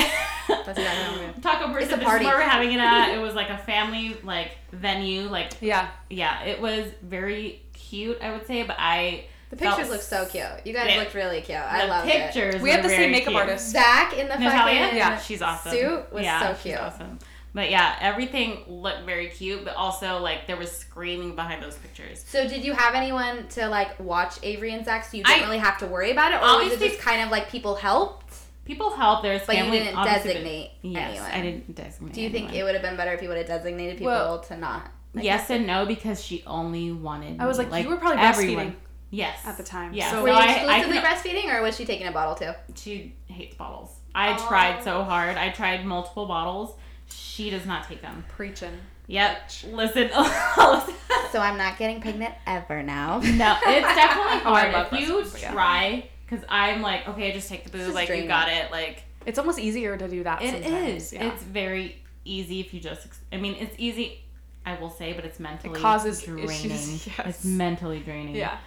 That's exactly what I'm taco person It's a this is party. where we're having it at it was like a family like venue like Yeah. yeah it was very cute i would say but i The pictures look so cute. You guys Yeah. looked really cute. I love it. pictures We have the same makeup cute. artist. Zach in the Natalia, fucking Yeah, she's awesome. suit was yeah, so she's cute. awesome. But yeah, everything looked very cute, but also like there was screaming behind those pictures. So did you have anyone to like watch Avery and Zach so you didn't I- really have to worry about it, or was it Obviously- just kind of like people helped, People help. There's but you family. didn't designate but- Yes, anyone? I didn't designate. Do you think anyone. it would have been better if you would have designated people Well, to not? like, Yes and no because she only wanted. I was me, like, you were probably breastfeeding Yes. at the time. Yeah. So Were you I- I exclusively can- breastfeeding, or was she taking a bottle too? She hates bottles. I Oh. tried so oh. hard. I tried multiple bottles. She does not take them. preaching. Yep. Listen. listen. So I'm not getting pregnant ever now. No, it's definitely Oh, hard. love if you breastfeeding, try, because I'm like, okay, just take the This boob, is like you got it, like It's almost easier to do that. it sometimes. is. Yeah. It's very easy if you just. I mean, it's easy. I will say, but it's mentally causes draining. issues, yes. It's mentally draining. yeah.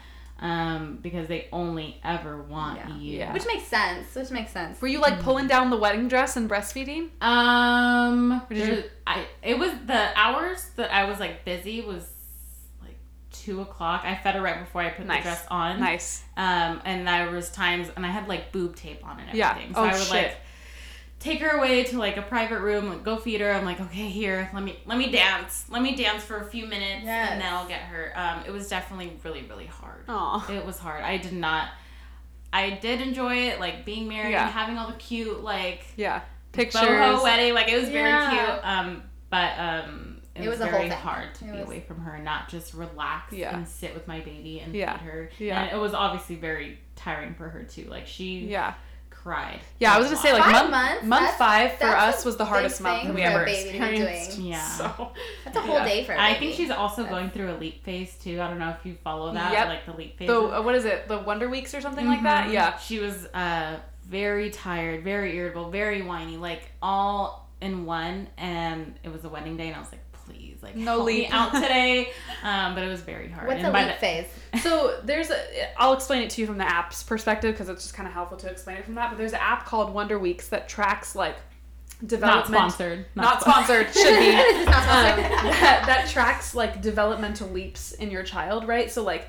Um, because they only ever want Yeah. you. Yeah. Which makes sense. Which makes sense. Were you like pulling down the wedding dress and breastfeeding? Um, did you- I it was the hours that I was like busy was like two o'clock. I fed her right before I put Nice. the dress on. Nice. Um, and there was times, and I had like boob tape on and Yeah. everything. So Oh, I would shit. like take her away to like a private room, like go feed her. I'm like, okay, here, let me let me dance, let me dance for a few minutes, Yes. and then I'll get her. Um, it was definitely really really hard. Aw. It was hard. I did not. I did enjoy it, like being married Yeah. and having all the cute like Yeah. Pictures. boho wedding. Like it was very Yeah. cute. Um, but um, it, It was, was very hard to It be was- away from her and not just relax Yeah. and sit with my baby and feed her. Yeah. And it was obviously very tiring for her too. Like she Yeah. Cried. Yeah, I was gonna say like Five month month? month That's- five for us was the hardest month that we ever baby doing. experienced. Yeah. So That's a whole Yeah. day for. a I baby. think she's also That's- going through a leap phase too. I don't know if you follow that, Yep. like the leap phase. the uh, what is it? The Wonder Weeks or something like that? Mhm. Yeah. She was uh very tired, very irritable, very whiny, like all in one. And it was a wedding day, and I was like, please, like No help me out today. Um, but it was very hard. What's and a by leap the- phase? So there's a I'll explain it to you from the app's perspective because it's just kind of helpful to explain it from that. But there's an app called Wonder Weeks that tracks like development Not sponsored. Not sponsored. Should be. This is not um, that, that tracks like developmental leaps in your child, right? So like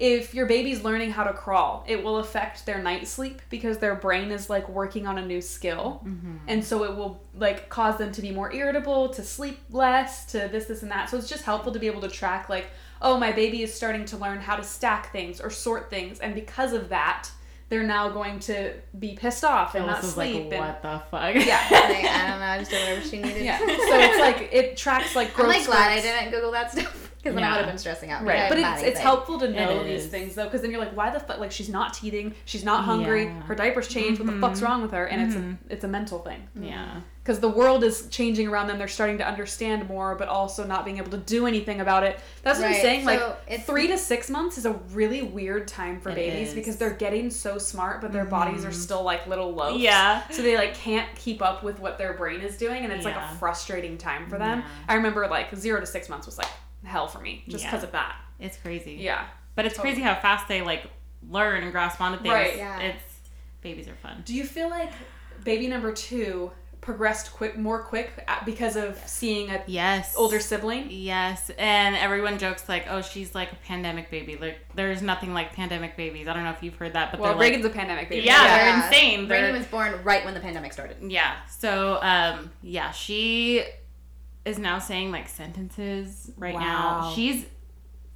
if your baby's learning how to crawl, it will affect their night sleep because their brain is like working on a new skill. Mm-hmm. And so it will like cause them to be more irritable, to sleep less, to this, this, and that. So it's just helpful to be able to track like, oh, my baby is starting to learn how to stack things or sort things. And because of that, they're now going to be pissed off and Phyllis not sleep. like, and, what the fuck? Yeah. Like, I don't know. I just did whatever she needed. yeah. So it's like it tracks like I'm like glad I didn't Google that stuff because then I would have been stressing out. Right, but it's, it's helpful to know these things though, because then you're like, why the fuck? Like she's not teething, she's not hungry, Yeah. her diapers changed. What the fuck's wrong with her? And it's a it's a mental thing mm-hmm. Yeah. because the world is changing around them. They're starting to understand more, but also not being able to do anything about it. That's what I'm saying. so Like it's- three to six months is a really weird time for babies is. because they're getting so smart, but their bodies are still like little loaves. Yeah. So they like can't keep up with what their brain is doing, and it's like a frustrating time for them. Yeah. I remember like zero to six months was like hell for me just Yeah. because of that. It's crazy. Yeah. But it's crazy how fast they like learn and grasp onto things. Right. Yeah. It's babies are fun. Do you feel like baby number two progressed quick, more quick uh, because of seeing a Yes. older sibling. Yes, and everyone jokes like, "Oh, she's like a pandemic baby." Like, there's nothing like pandemic babies. I don't know if you've heard that, but Well, they're like, Reagan's a pandemic baby. Yeah, they're insane. Rainy They're- was born right when the pandemic started. yeah. So, um, yeah, she is now saying like sentences right Wow. now. She's,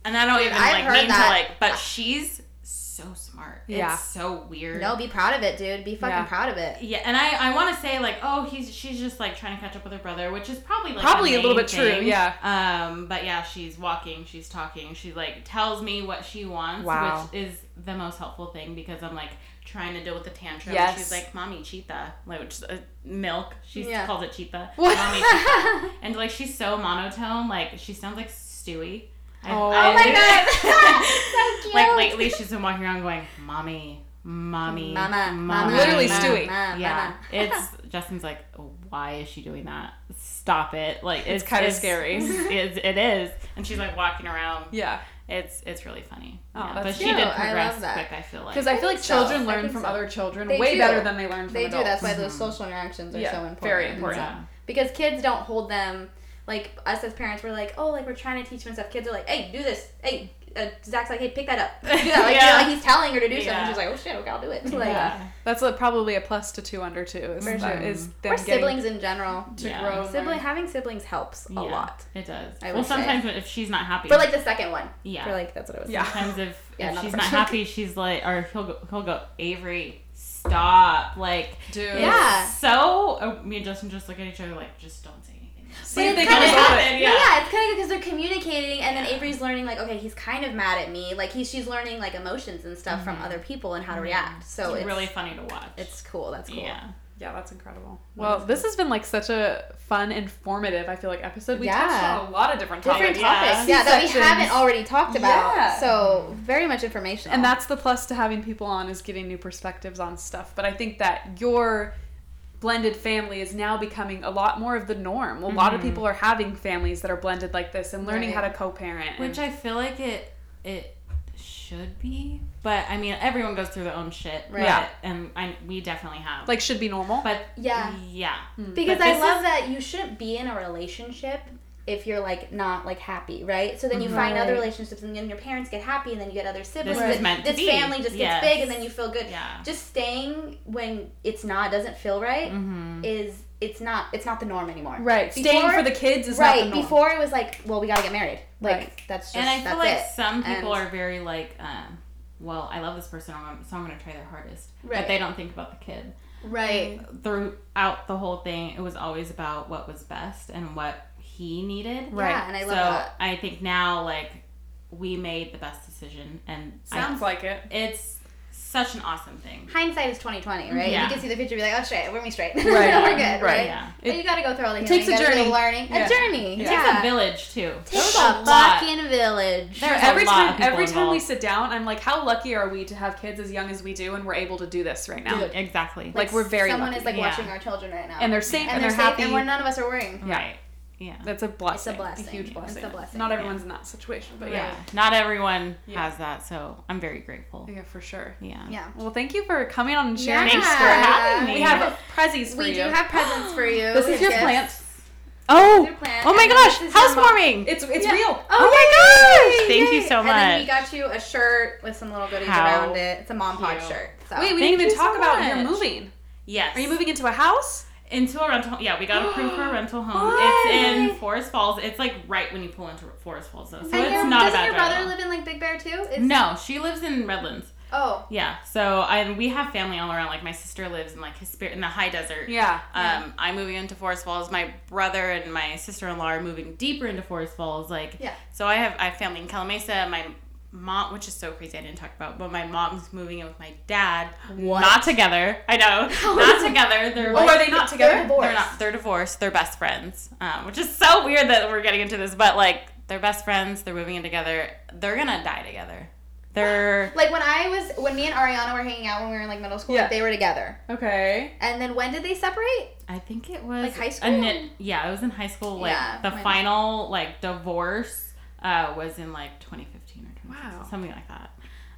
and I don't even I've like mean that. to like, but she's so smart. Yeah. It's so weird. No, be proud of it, dude. Be fucking Yeah. proud of it. Yeah, and I, I want to say like, oh, he's she's just like trying to catch up with her brother, which is probably like Probably a little bit true, yeah. Um, but yeah, she's walking, she's talking, she like tells me what she wants, Wow. which is the most helpful thing because I'm like trying to deal with the tantrum. Yes. She's like, "Mommy, cheetah," like which is, uh, milk. She Yeah. calls it cheetah. What? Mommy, cheetah. And like she's so monotone, like she sounds like Stewie. I- Oh. I- Oh my god. so cute. like lately, she's been walking around going, "Mommy, mommy, Mama, mama, Literally mama, Stewie. mama, yeah, it's Justin's like, "Oh, why is she doing that? Stop it! Like it's, kinda scary. It's, it is, and she's like walking around. Yeah. It's it's really funny. Oh, yeah, that's but she cute. did I progress love that. quick. I feel like Because I feel like think so. children learn from so. other children They way do. better than they learn from They do. adults. That's why those social interactions are Yeah, so important. very and important. stuff. Because kids don't hold them like us as parents. We're like, oh, like we're trying to teach them stuff. Kids are like, hey, do this. Hey, uh, Zach's like, hey, pick that up. Do that. Like, Yeah. you know, like he's telling her to do something. She's like, oh shit, okay, I'll do it. Like, yeah. That's a, probably a plus to two under two. Is, For that, sure. is or siblings in general. to Yeah. grow. Sibling having siblings helps a Yeah, lot. It does. I well, would say. sometimes if she's not happy, For like the second one. yeah. For like that's what I was. Yeah. sometimes if, Yeah, if not she's not one. happy, she's like, or he'll go, he'll go, Avery, stop. Like, Dude. Yeah. So uh, me and Justin just look at each other like, just don't say anything. Same it's kinda as happened, yeah. Yeah, yeah, it's kind of because they're communicating, and then Avery's learning like, okay, he's kind of mad at me. Like he's she's learning like emotions and stuff from mm-hmm. other people and how to mm-hmm. react. So it's, it's, really funny to watch. it's cool. That's cool. yeah. Yeah, that's incredible. Well, this has been like such a fun, informative, I feel like, episode. We touched on a lot of different Different topics. Yeah. topics, yeah, that we haven't already talked about. Yeah. So very much information. And that's the plus to having people on is getting new perspectives on stuff. But I think that your blended family is now becoming a lot more of the norm. A lot of mm-hmm. people are having families that are blended like this and learning Right. how to co-parent. Which I feel like it it should be, but I mean everyone goes through their own shit, Right. Yeah. And I we definitely have. like should be normal. but Yeah. yeah, hmm. because I love is- that you shouldn't be in a relationship if you're like not like happy, right? So then you find other relationships, and then your parents get happy, and then you get other siblings. This is meant this family just Yes. gets big, and then you feel good. Yeah. Just staying when it's not doesn't feel right Mm-hmm. is it's not it's not the norm anymore. right. Staying for the kids is right not the norm. before it was like, well, we gotta get married. Like Right. that's just and I feel like it. some people And- are very like, um, well, I love this person, so I'm to try their hardest, Right. but they don't think about the kid. right. Throughout the whole thing, it was always about what was best and what he needed. Right. Yeah, and I love so that. I think now, like, we made the best decision, and I- Sounds like it. it's such an awesome thing. Hindsight is twenty twenty, right? Yeah. You can see the future, be like, oh shit, we're me straight. Right. we're good, right? Right. Yeah. But you gotta go through all the It takes a you gotta do the journey. learning, Yeah. a journey. It yeah. takes a village too. Takes There's a, a lot. fucking village. There's a every lot time of people every time we sit down, I'm like, how lucky are we to have kids as young as we do and we're able to do this right now? Dude. Exactly. Like, we're very someone lucky. is like Yeah. watching our children right now, And they're safe and, and they're, they're, safe, happy. and we're none of us are worrying. right. Yeah. That's a blessing. blessing. A huge blessing. It's a blessing. blessing. Not everyone's in that situation, but Yeah. yeah. Not everyone Yeah. has that, so I'm very grateful. Yeah, for sure. Yeah. Yeah. Well, thank you for coming on and sharing. Thanks for having me. We have prezzies for We you. We do have presents for you. This is your gifts. Oh! plant. Oh. Plant. Oh my gosh, this is housewarming. It's it's Yeah. real. Oh, oh my yay, gosh, thank yay. you so much. And then we got you a shirt with some little goodies How around it. It's a mom pod shirt. So. Wait, we Thank didn't even talk so about you're moving. Yes. Are you moving into a house? Into a rental? Yeah, we got approved for a rental home. What? It's in Forest Falls. It's like right when you pull into Forest Falls, though. So and it's your, not a doesn't bad your brother live in like Big Bear too? It's, No, she lives in Redlands. Oh. Yeah, so I we have family all around. Like my sister lives in like Hesper- in the high desert. Yeah. Um, I'm moving into Forest Falls. My brother and my sister in law are moving deeper into Forest Falls. Like, Yeah. So I have I have family in Calimesa. My mom, which is so crazy, I didn't talk about, but my mom's moving in with my dad. What? Not together. I know. not together. They're Oh, are they not together? They're divorced. they're not. They're divorced. They're best friends, um, which is so weird that we're getting into this. But like, they're best friends. They're moving in together. They're gonna die together. They're Like when I was when me and Ariana were hanging out when we were in like middle school, Yeah. like they were together. Okay. And then when did they separate? I think it was Like high school? knit- yeah, it was in high school. Like Yeah, the final like divorce uh, was in like 2015 or 2016, Wow. something like that.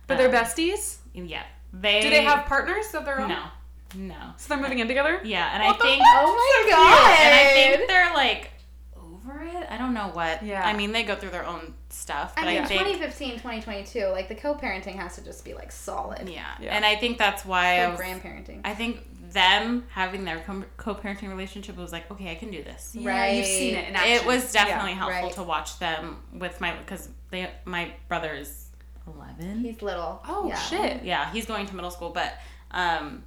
But they're Um, besties? Yeah, they Do they have partners of their own? no, No. So they're moving in together. Yeah, and What I the think Oh my god! and I think they're like over it. I don't know what. Yeah. I mean, they go through their own stuff, I mean, I think 2015, 2022, like the co-parenting has to just be like solid. yeah. Yeah. and I think that's why I was. grandparenting. I think them having their co- co-parenting relationship was like, okay, I can do this. Yeah, you've seen it in action. It was definitely Yeah. helpful Right. to watch them with my because they my brother is eleven. He's little. Oh yeah. shit. yeah, he's going to middle school, but um,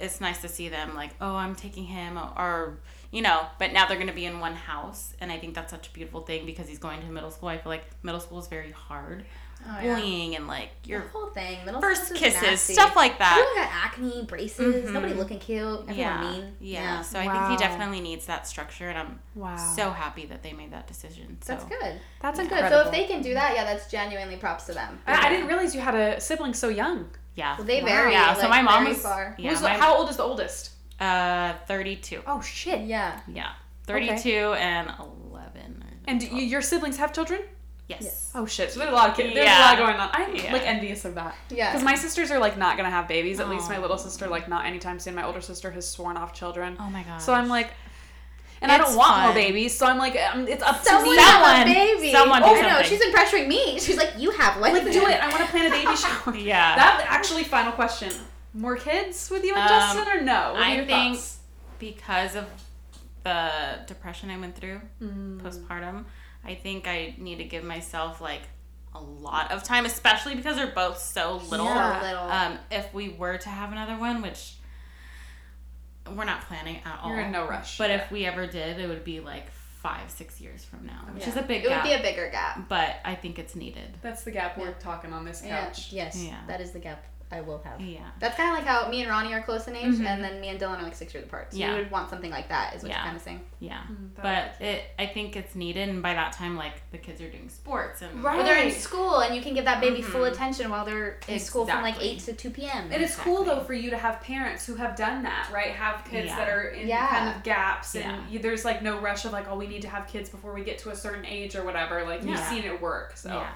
it's nice to see them like, oh, I'm taking him, or you know, but now they're going to be in one house, and I think that's such a beautiful thing because he's going to middle school. I feel like middle school is very hard, Oh, yeah. and like Your your whole thing. Middle first kisses, nasty. stuff like that. Everyone got acne, braces. Mhm. Nobody looking cute. Everyone Yeah, mean. yeah. So I think he definitely needs that structure, and I'm Wow. so happy that they made that decision. So That's good. That's That's good. incredible. So if they can do that, yeah, that's genuinely props to them. I, I didn't realize you had a sibling so young. yeah, Well, they Wow. vary. yeah. like, so my mom very was far. yeah, Who's- my- how old is the oldest? uh, 32. Oh shit. Yeah. Yeah, 32 and 11. And do you, your siblings have children? Yes. Yes. Oh shit. So there's a lot of kids. There's Yeah. a lot going on. I'm Yeah. like envious of that. Yeah. Because my sisters are like not gonna have babies. At least my little sister like not anytime soon. My older sister has sworn off children. Oh my god. So I'm like, and I don't want more babies. So I'm like, um, it's up to Someone me. have a Someone- baby. someone do oh no, something. she's been pressuring me. She's like, you have one. Like do it. I want to plan a baby shower. Yeah. That actually, final question. More kids with you and Um, Justin or no? What are I your think thoughts? because of the depression I went through Mm. postpartum, I think I need to give myself like a lot of time, especially because they're both so little. Yeah. So little. Um, if we were to have another one, which we're not planning at all, You're in no rush. But if we ever did, it would be like five, six years from now, which is a big It gap. would be a bigger gap. but I think it's needed. That's the gap we're talking on this Yeah. couch. Yes. Yeah. That is the gap I will have. Yeah. That's kind of like how me and Ronnie are close in age, Mhm. and then me and Dylan are like six years apart. So Yeah. you would want something like that, is what Yeah. you're kind of saying. Yeah. Mm, that But it, I think it's needed, and by that time, like the kids are doing sports and Right. Or they're in school, and you can give that baby full Mhm. attention while they're in school from like eight to two p.m. And it's cool though for you to have parents who have done that, right? Have kids Yeah. that are in Yeah. kind of gaps, and Yeah. you, there's like no rush of like, oh, we need to have kids before we get to a certain age or whatever. Like you've seen it work, so yeah.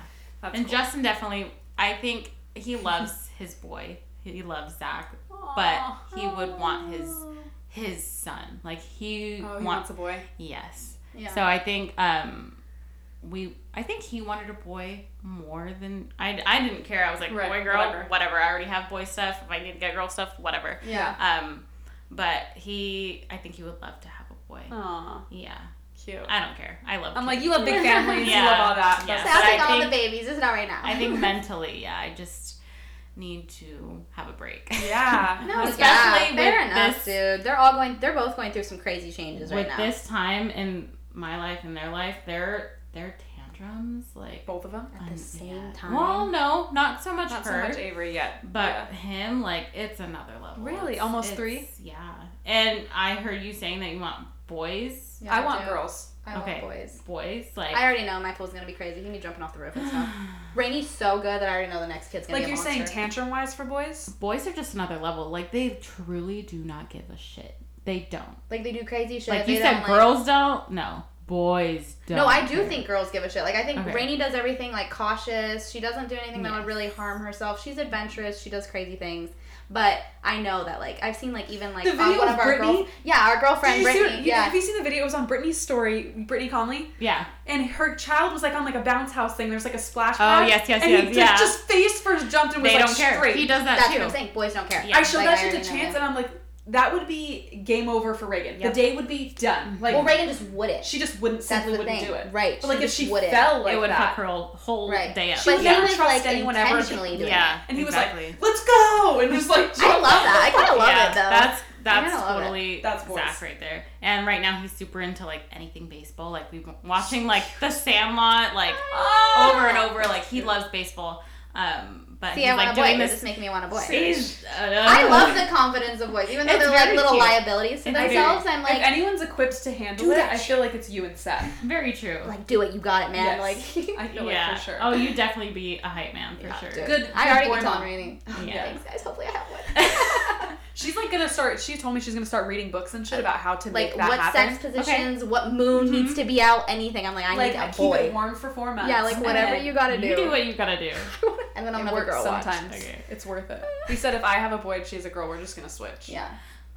that's And cool. Justin definitely, I think he loves his boy. He loves Zach, but he would want his his son. Like he, Oh, he wants wants a boy. yes. Yeah. So I think um we I think he wanted a boy more than I, I didn't care. I was like Right, boy girl whatever. whatever. I already have boy stuff. If I need to get girl stuff, whatever. yeah. Um, but he I think he would love to have a boy. Aw, Yeah, cute. I don't care. I love. I'm kids. like, you love big families, you Yeah. love all that. Yeah. That's- but Passing I on the think- babies. It's not right now. I think mentally, yeah, I just need to have a break. Yeah. No, Especially yeah, fair with enough, this- dude. They're all going. They're both going through some crazy changes right now. With this time in my life and their life, they're they're tantrums like Both of them. at the same yeah. time. Well, no, not so much Not so much Avery yet, but him like it's another level. Really? It's- Almost it's- three? Yeah, and I heard you saying that you want boys. Yeah, I want do. girls. I Okay. want boys. Boys like I already know my pool's gonna be crazy. He can be jumping off the roof and stuff. Rainy's so good that I already know the next kid's gonna Like be a you're saying, tantrum wise for boys. boys are just another level. Like they truly do not give a shit. They don't. like they do crazy shit. Like they you don't, said, like- girls don't. No, boys don't. No, I do care. think girls give a shit. Like I think Okay. Rainy does everything like cautious. She doesn't do anything that would really harm herself. She's adventurous. She does crazy things. But I know that like I've seen like even like The uh, video one of of our Brittany? girls. Yeah, our girlfriend Did you see you- yeah. Have you seen the video? It was on Brittany's story, Brittany Conley, Yeah. and her child was like on like a bounce house thing. There's like a splash Pad, Oh, yes, yes, and yes, he yeah. just face first jumped and was They like don't care. straight. He does that That's too. what I'm saying. Boys don't care. Yeah. I showed Like, that I shit to Chance, and I'm like, that would be game over for Reagan. Yep. The day would be done. Like, Well, Reagan just wouldn't. she just wouldn't That's simply the wouldn't thing. do it. Right. But like if she wouldn't. fell like it would that, fuck her whole, whole Right. day up. She But would he never was trust like anyone ever. intentionally doing yeah, it. and he exactly. was like, "Let's go!" and just like, I love that. I kind of love yeah, it though. That's that's kinda it. totally That's boys. Zach right there. And right now he's super into like anything baseball. Like we've been watching like The Sandlot like Oh. over and over. Like he loves baseball. Um, but See, I want like a boy. This this. is making me want a boy. He's, uh, I love the confidence of boys, even though It's they're like little cute. liabilities to It's very- themselves. I'm like, if anyone's equipped to handle it, I feel like it's you and Seth. very true. like do it. You got it, man. Yes. Like, I feel yeah. like for sure. Oh, you definitely be a hype man for Yeah, sure. dude. Good- I already boy on telling mom. Rainy. Yeah. Thanks, guys. Hopefully, I have one. She's like gonna start. She told me she's gonna start reading books and shit about how to like make that what happen. sex positions, what moon needs to be out, anything. I'm like, I like need a keep boy. it warm for four months. Yeah, like whatever you gotta do. You do what you gotta do. And then I'm gonna works girl watch. sometimes. Okay. It's worth it. We said if I have a boy and she has a girl, we're just gonna switch. Yeah.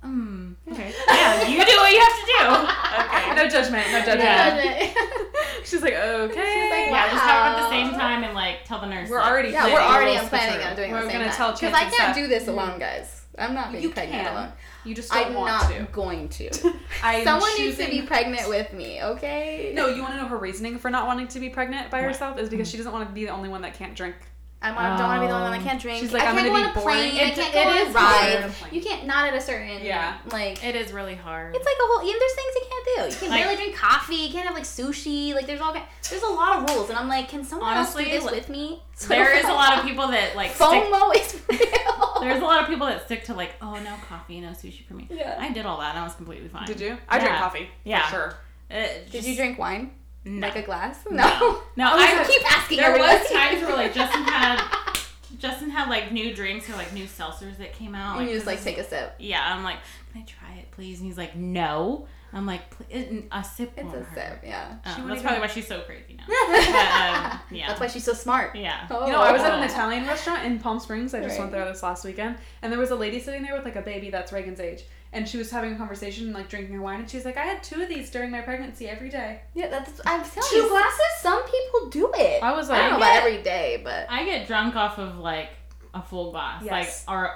Mm, okay. Yeah, you do what you have to do. Okay. No judgment. No judgment. Yeah. She's like, okay. She's like, Yeah, just have it at the same time and like tell the nurse. We're like, already Yeah, planning we're already rules on for planning sure. on doing We're the same gonna time. tell Because I can't Seth. do this alone, guys. I'm not being You pregnant can. alone. You just don't I'm want not to. going to. I am Someone needs to be pregnant with me, okay? No, you want to know her reasoning for not wanting to be pregnant by What? herself is because she doesn't want to be the only one that can't drink. I want, don't want to be the only one that Um, can't drink. She's like, I I'm can't gonna go be on a plane. boring. I can't it go on is hard. ride. You can't not at a certain Yeah. like. It is really hard. It's like a whole. Even there's things you can't do. You can Like- barely drink coffee. You can't have like sushi. Like there's all. kind- There's a lot of rules, and I'm like, can someone Honestly, else do this with me? So there is a lot of people that like stick, FOMO is real. there's a lot of people that stick to like, oh no coffee, no sushi for me. Yeah. I did all that and I was completely fine. Did you? I drink coffee. Yeah. For sure. It Did you drink wine? No. Like a glass? No. No, I, I- keep asking. There everybody. was times where like Justin had Justin had like new drinks or like new seltzers that came out. and you just like take a sip. Yeah, I'm like, can I try it, please? And he's like, no. I'm like, it- a sip. It's a hurt." sip. Yeah. Uh, that's probably why she's so crazy now. but, um, yeah. That's why she's so smart. Yeah. Oh. You know, I was at an Oh. Italian restaurant in Palm Springs. I just Right. went there this last weekend, and there was a lady sitting there with like a baby that's Reagan's age, and she was having a conversation, like drinking her wine, and she's like, "I had two of these during my pregnancy every day." Yeah, that's. I'm telling Two you. glasses? Some people do it. I was I don't know like, about every day, but I get drunk off of like a full glass, Yes. like or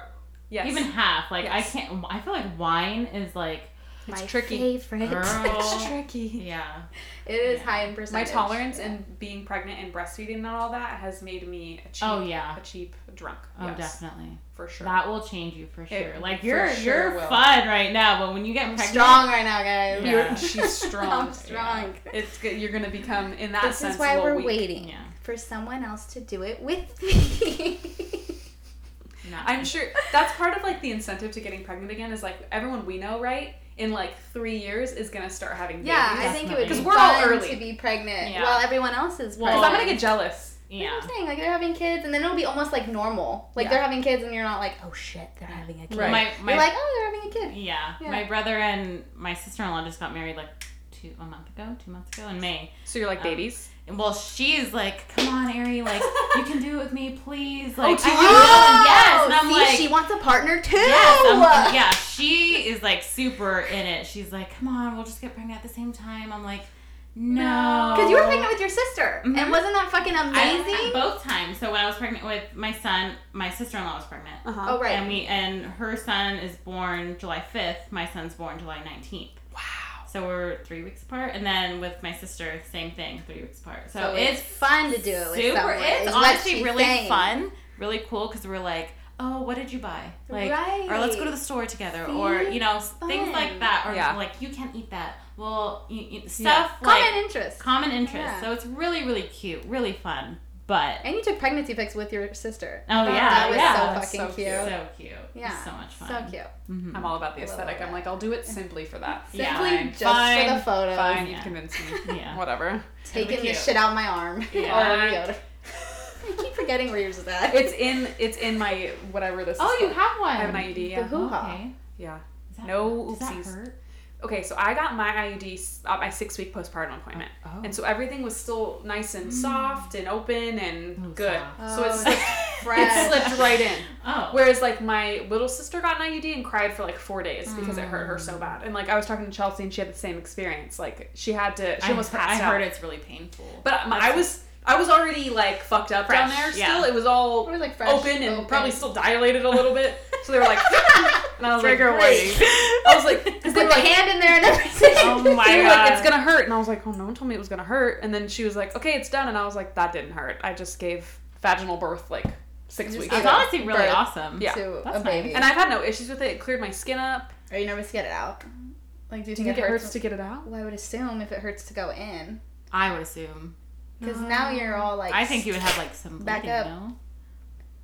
"Yes, even half. Like Yes. I can't. I feel like wine is like, it's my tricky. favorite. Girl. It's tricky." yeah. It is Yeah. high in percentage. My percentage. tolerance Yeah. and being pregnant and breastfeeding and all that has made me a cheap, Oh yeah. a cheap drunk. Oh, yes, definitely. for sure. That will change you for sure. It like you're sure you're will. fun right now, but when you get I'm pregnant, strong right now, guys. Yeah. You're, she's strong. I'm strong. It's good. You're gonna become in that This sense. is why we're weak. waiting Yeah. for someone else to do it with me. Not I'm sure that's part of like the incentive to getting pregnant again is like everyone we know, right? In like three years is gonna start having babies. yeah, I think it would be Because we're all early. to be pregnant Yeah. while everyone else is Well, pregnant. Because I'm gonna get jealous. You know yeah. what I'm saying? Like they're having kids, and then it'll be almost like normal. Like Yeah. they're having kids, and you're not like, oh shit, they're having a kid. Right. My my You're like, oh, they're having a kid. yeah. Yeah. My brother and my sister in law just got married like two a month ago, two months ago in May. So you're like Um, babies. And well, she's like, "Come on, Ari, like you can do it with me, please." Like, to I you? can do it." yes, and I'm see, like, she wants a partner too. Yes, I'm- yeah, she is like super in it. She's like, "Come on, we'll just get pregnant at the same time." I'm like, "No," Because you were pregnant with your sister, Mhm. and wasn't that fucking I- amazing? both times. So when I was pregnant with my son, my sister-in-law was pregnant. Uh huh. oh right. And we and her son is born July 5th. My son's born July 19th. Wow. So we're three weeks apart. And then with my sister, same thing, three weeks apart. So, So it's, it's fun to do it with super. someone, It's is honestly really saying. fun, really cool because we're like, oh, what did you buy? Like, or let's go to the store together, or you know, s- things like that, or Yeah. like you can't eat that. Well, you, you, Yeah. stuff like Common interest. common interest. Yeah. So it's really, really cute, really fun. But And you took pregnancy pics with your sister. oh That- yeah, that was yeah, so fucking so cute. cute. so cute. Yeah. It's so much fun. So cute. Mhm. I'm all about the aesthetic. I'm like, I'll do it simply for that. Simply Fine. just Fine. for the photos. Fine, Yeah. you convinced me. Yeah. Whatever. Taking It'll this shit out my arm. Yeah. All over I keep forgetting where yours is at. It's in. It's in my whatever this. Oh, is you called. have one. I have an IUD. the Yeah. hoo-ha. Okay. Yeah. That- No does that oopsies. Hurt? Okay, so I got my IUD at uh, my six week postpartum appointment. Oh, oh. And so everything was still nice and mm. soft and open and Oh, good. soft. So it Oh, slipped, it slipped right in. Oh. Whereas like my little sister got an IUD and cried for like four days because it hurt her so Mm. bad. And like I was talking to Chelsea and she had the same experience. Like she had to, she I, almost he- passed I out. heard it's really painful. But my, I was I was already like fucked up down Fresh, there. yeah. Still, it was all It was, like, fresh, open and open. probably still dilated a little bit. So they were like, and I was Trigger like, great. I was like, because they Put were the like, hand in there and everything. Oh my god. like, it's gonna hurt, and I was like, oh, no one told me it was gonna hurt. And then she was like, okay, it's done, and I was like, that didn't hurt. I just gave vaginal birth like six weeks gave That's ago. honestly really Birth. awesome. Yeah. to That's a baby. And I've had no issues with it. It cleared my skin up. Are you nervous to get it out? Like, do you Do think you think it it hurts? hurts to get it out? well, I would assume if it hurts to go in, I would assume. Because now you're all like. I think you would have like some Back bleeding, up. no?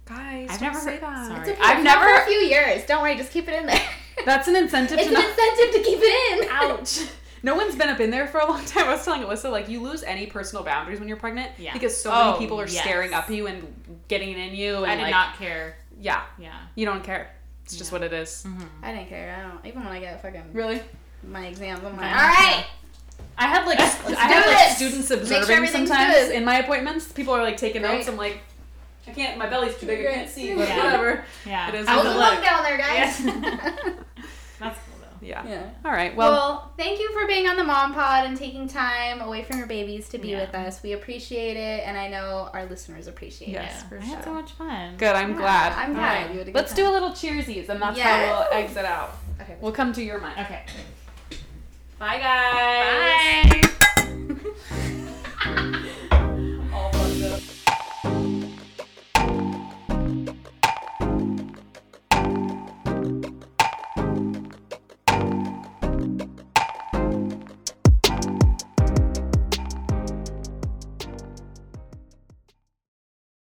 Guys, I've don't never say heard- that. sorry. It's okay, I've it's never- for a few years. Don't worry, just keep it in there. That's an incentive it's to an not. incentive to keep it in. Ouch. No one's been up in there for a long time. I was telling Alyssa, like, you lose any personal boundaries when you're pregnant Yeah. because so Oh, many people are yes. staring up at you and getting in you. And I did like, not care. Yeah, Yeah. you don't care. It's just Yeah. what it is. Mhm. I didn't care. I don't. Even when I get fucking Really? my exams, I'm like, all right. I have like Let's I have do like students Make sure observing sometimes good. in my appointments. People are like taking Great. notes. I'm like, I can't. My belly's too big. I can't see. But Yeah. whatever. Yeah. It is I what was it a is. look down there, guys. That's cool though. Yeah. yeah. All right. Well, Well, thank you for being on the Mom Pod and taking time away from your babies to be Yeah. with us. We appreciate it, and I know our listeners appreciate Yes, it. for I had so much fun. good. I'm Yeah, glad. I'm glad right. you had a good Let's time. do a little cheersies, and that's Yes. how we'll exit out. Okay. We'll come to your mind. Okay. Bye, guys. Bye.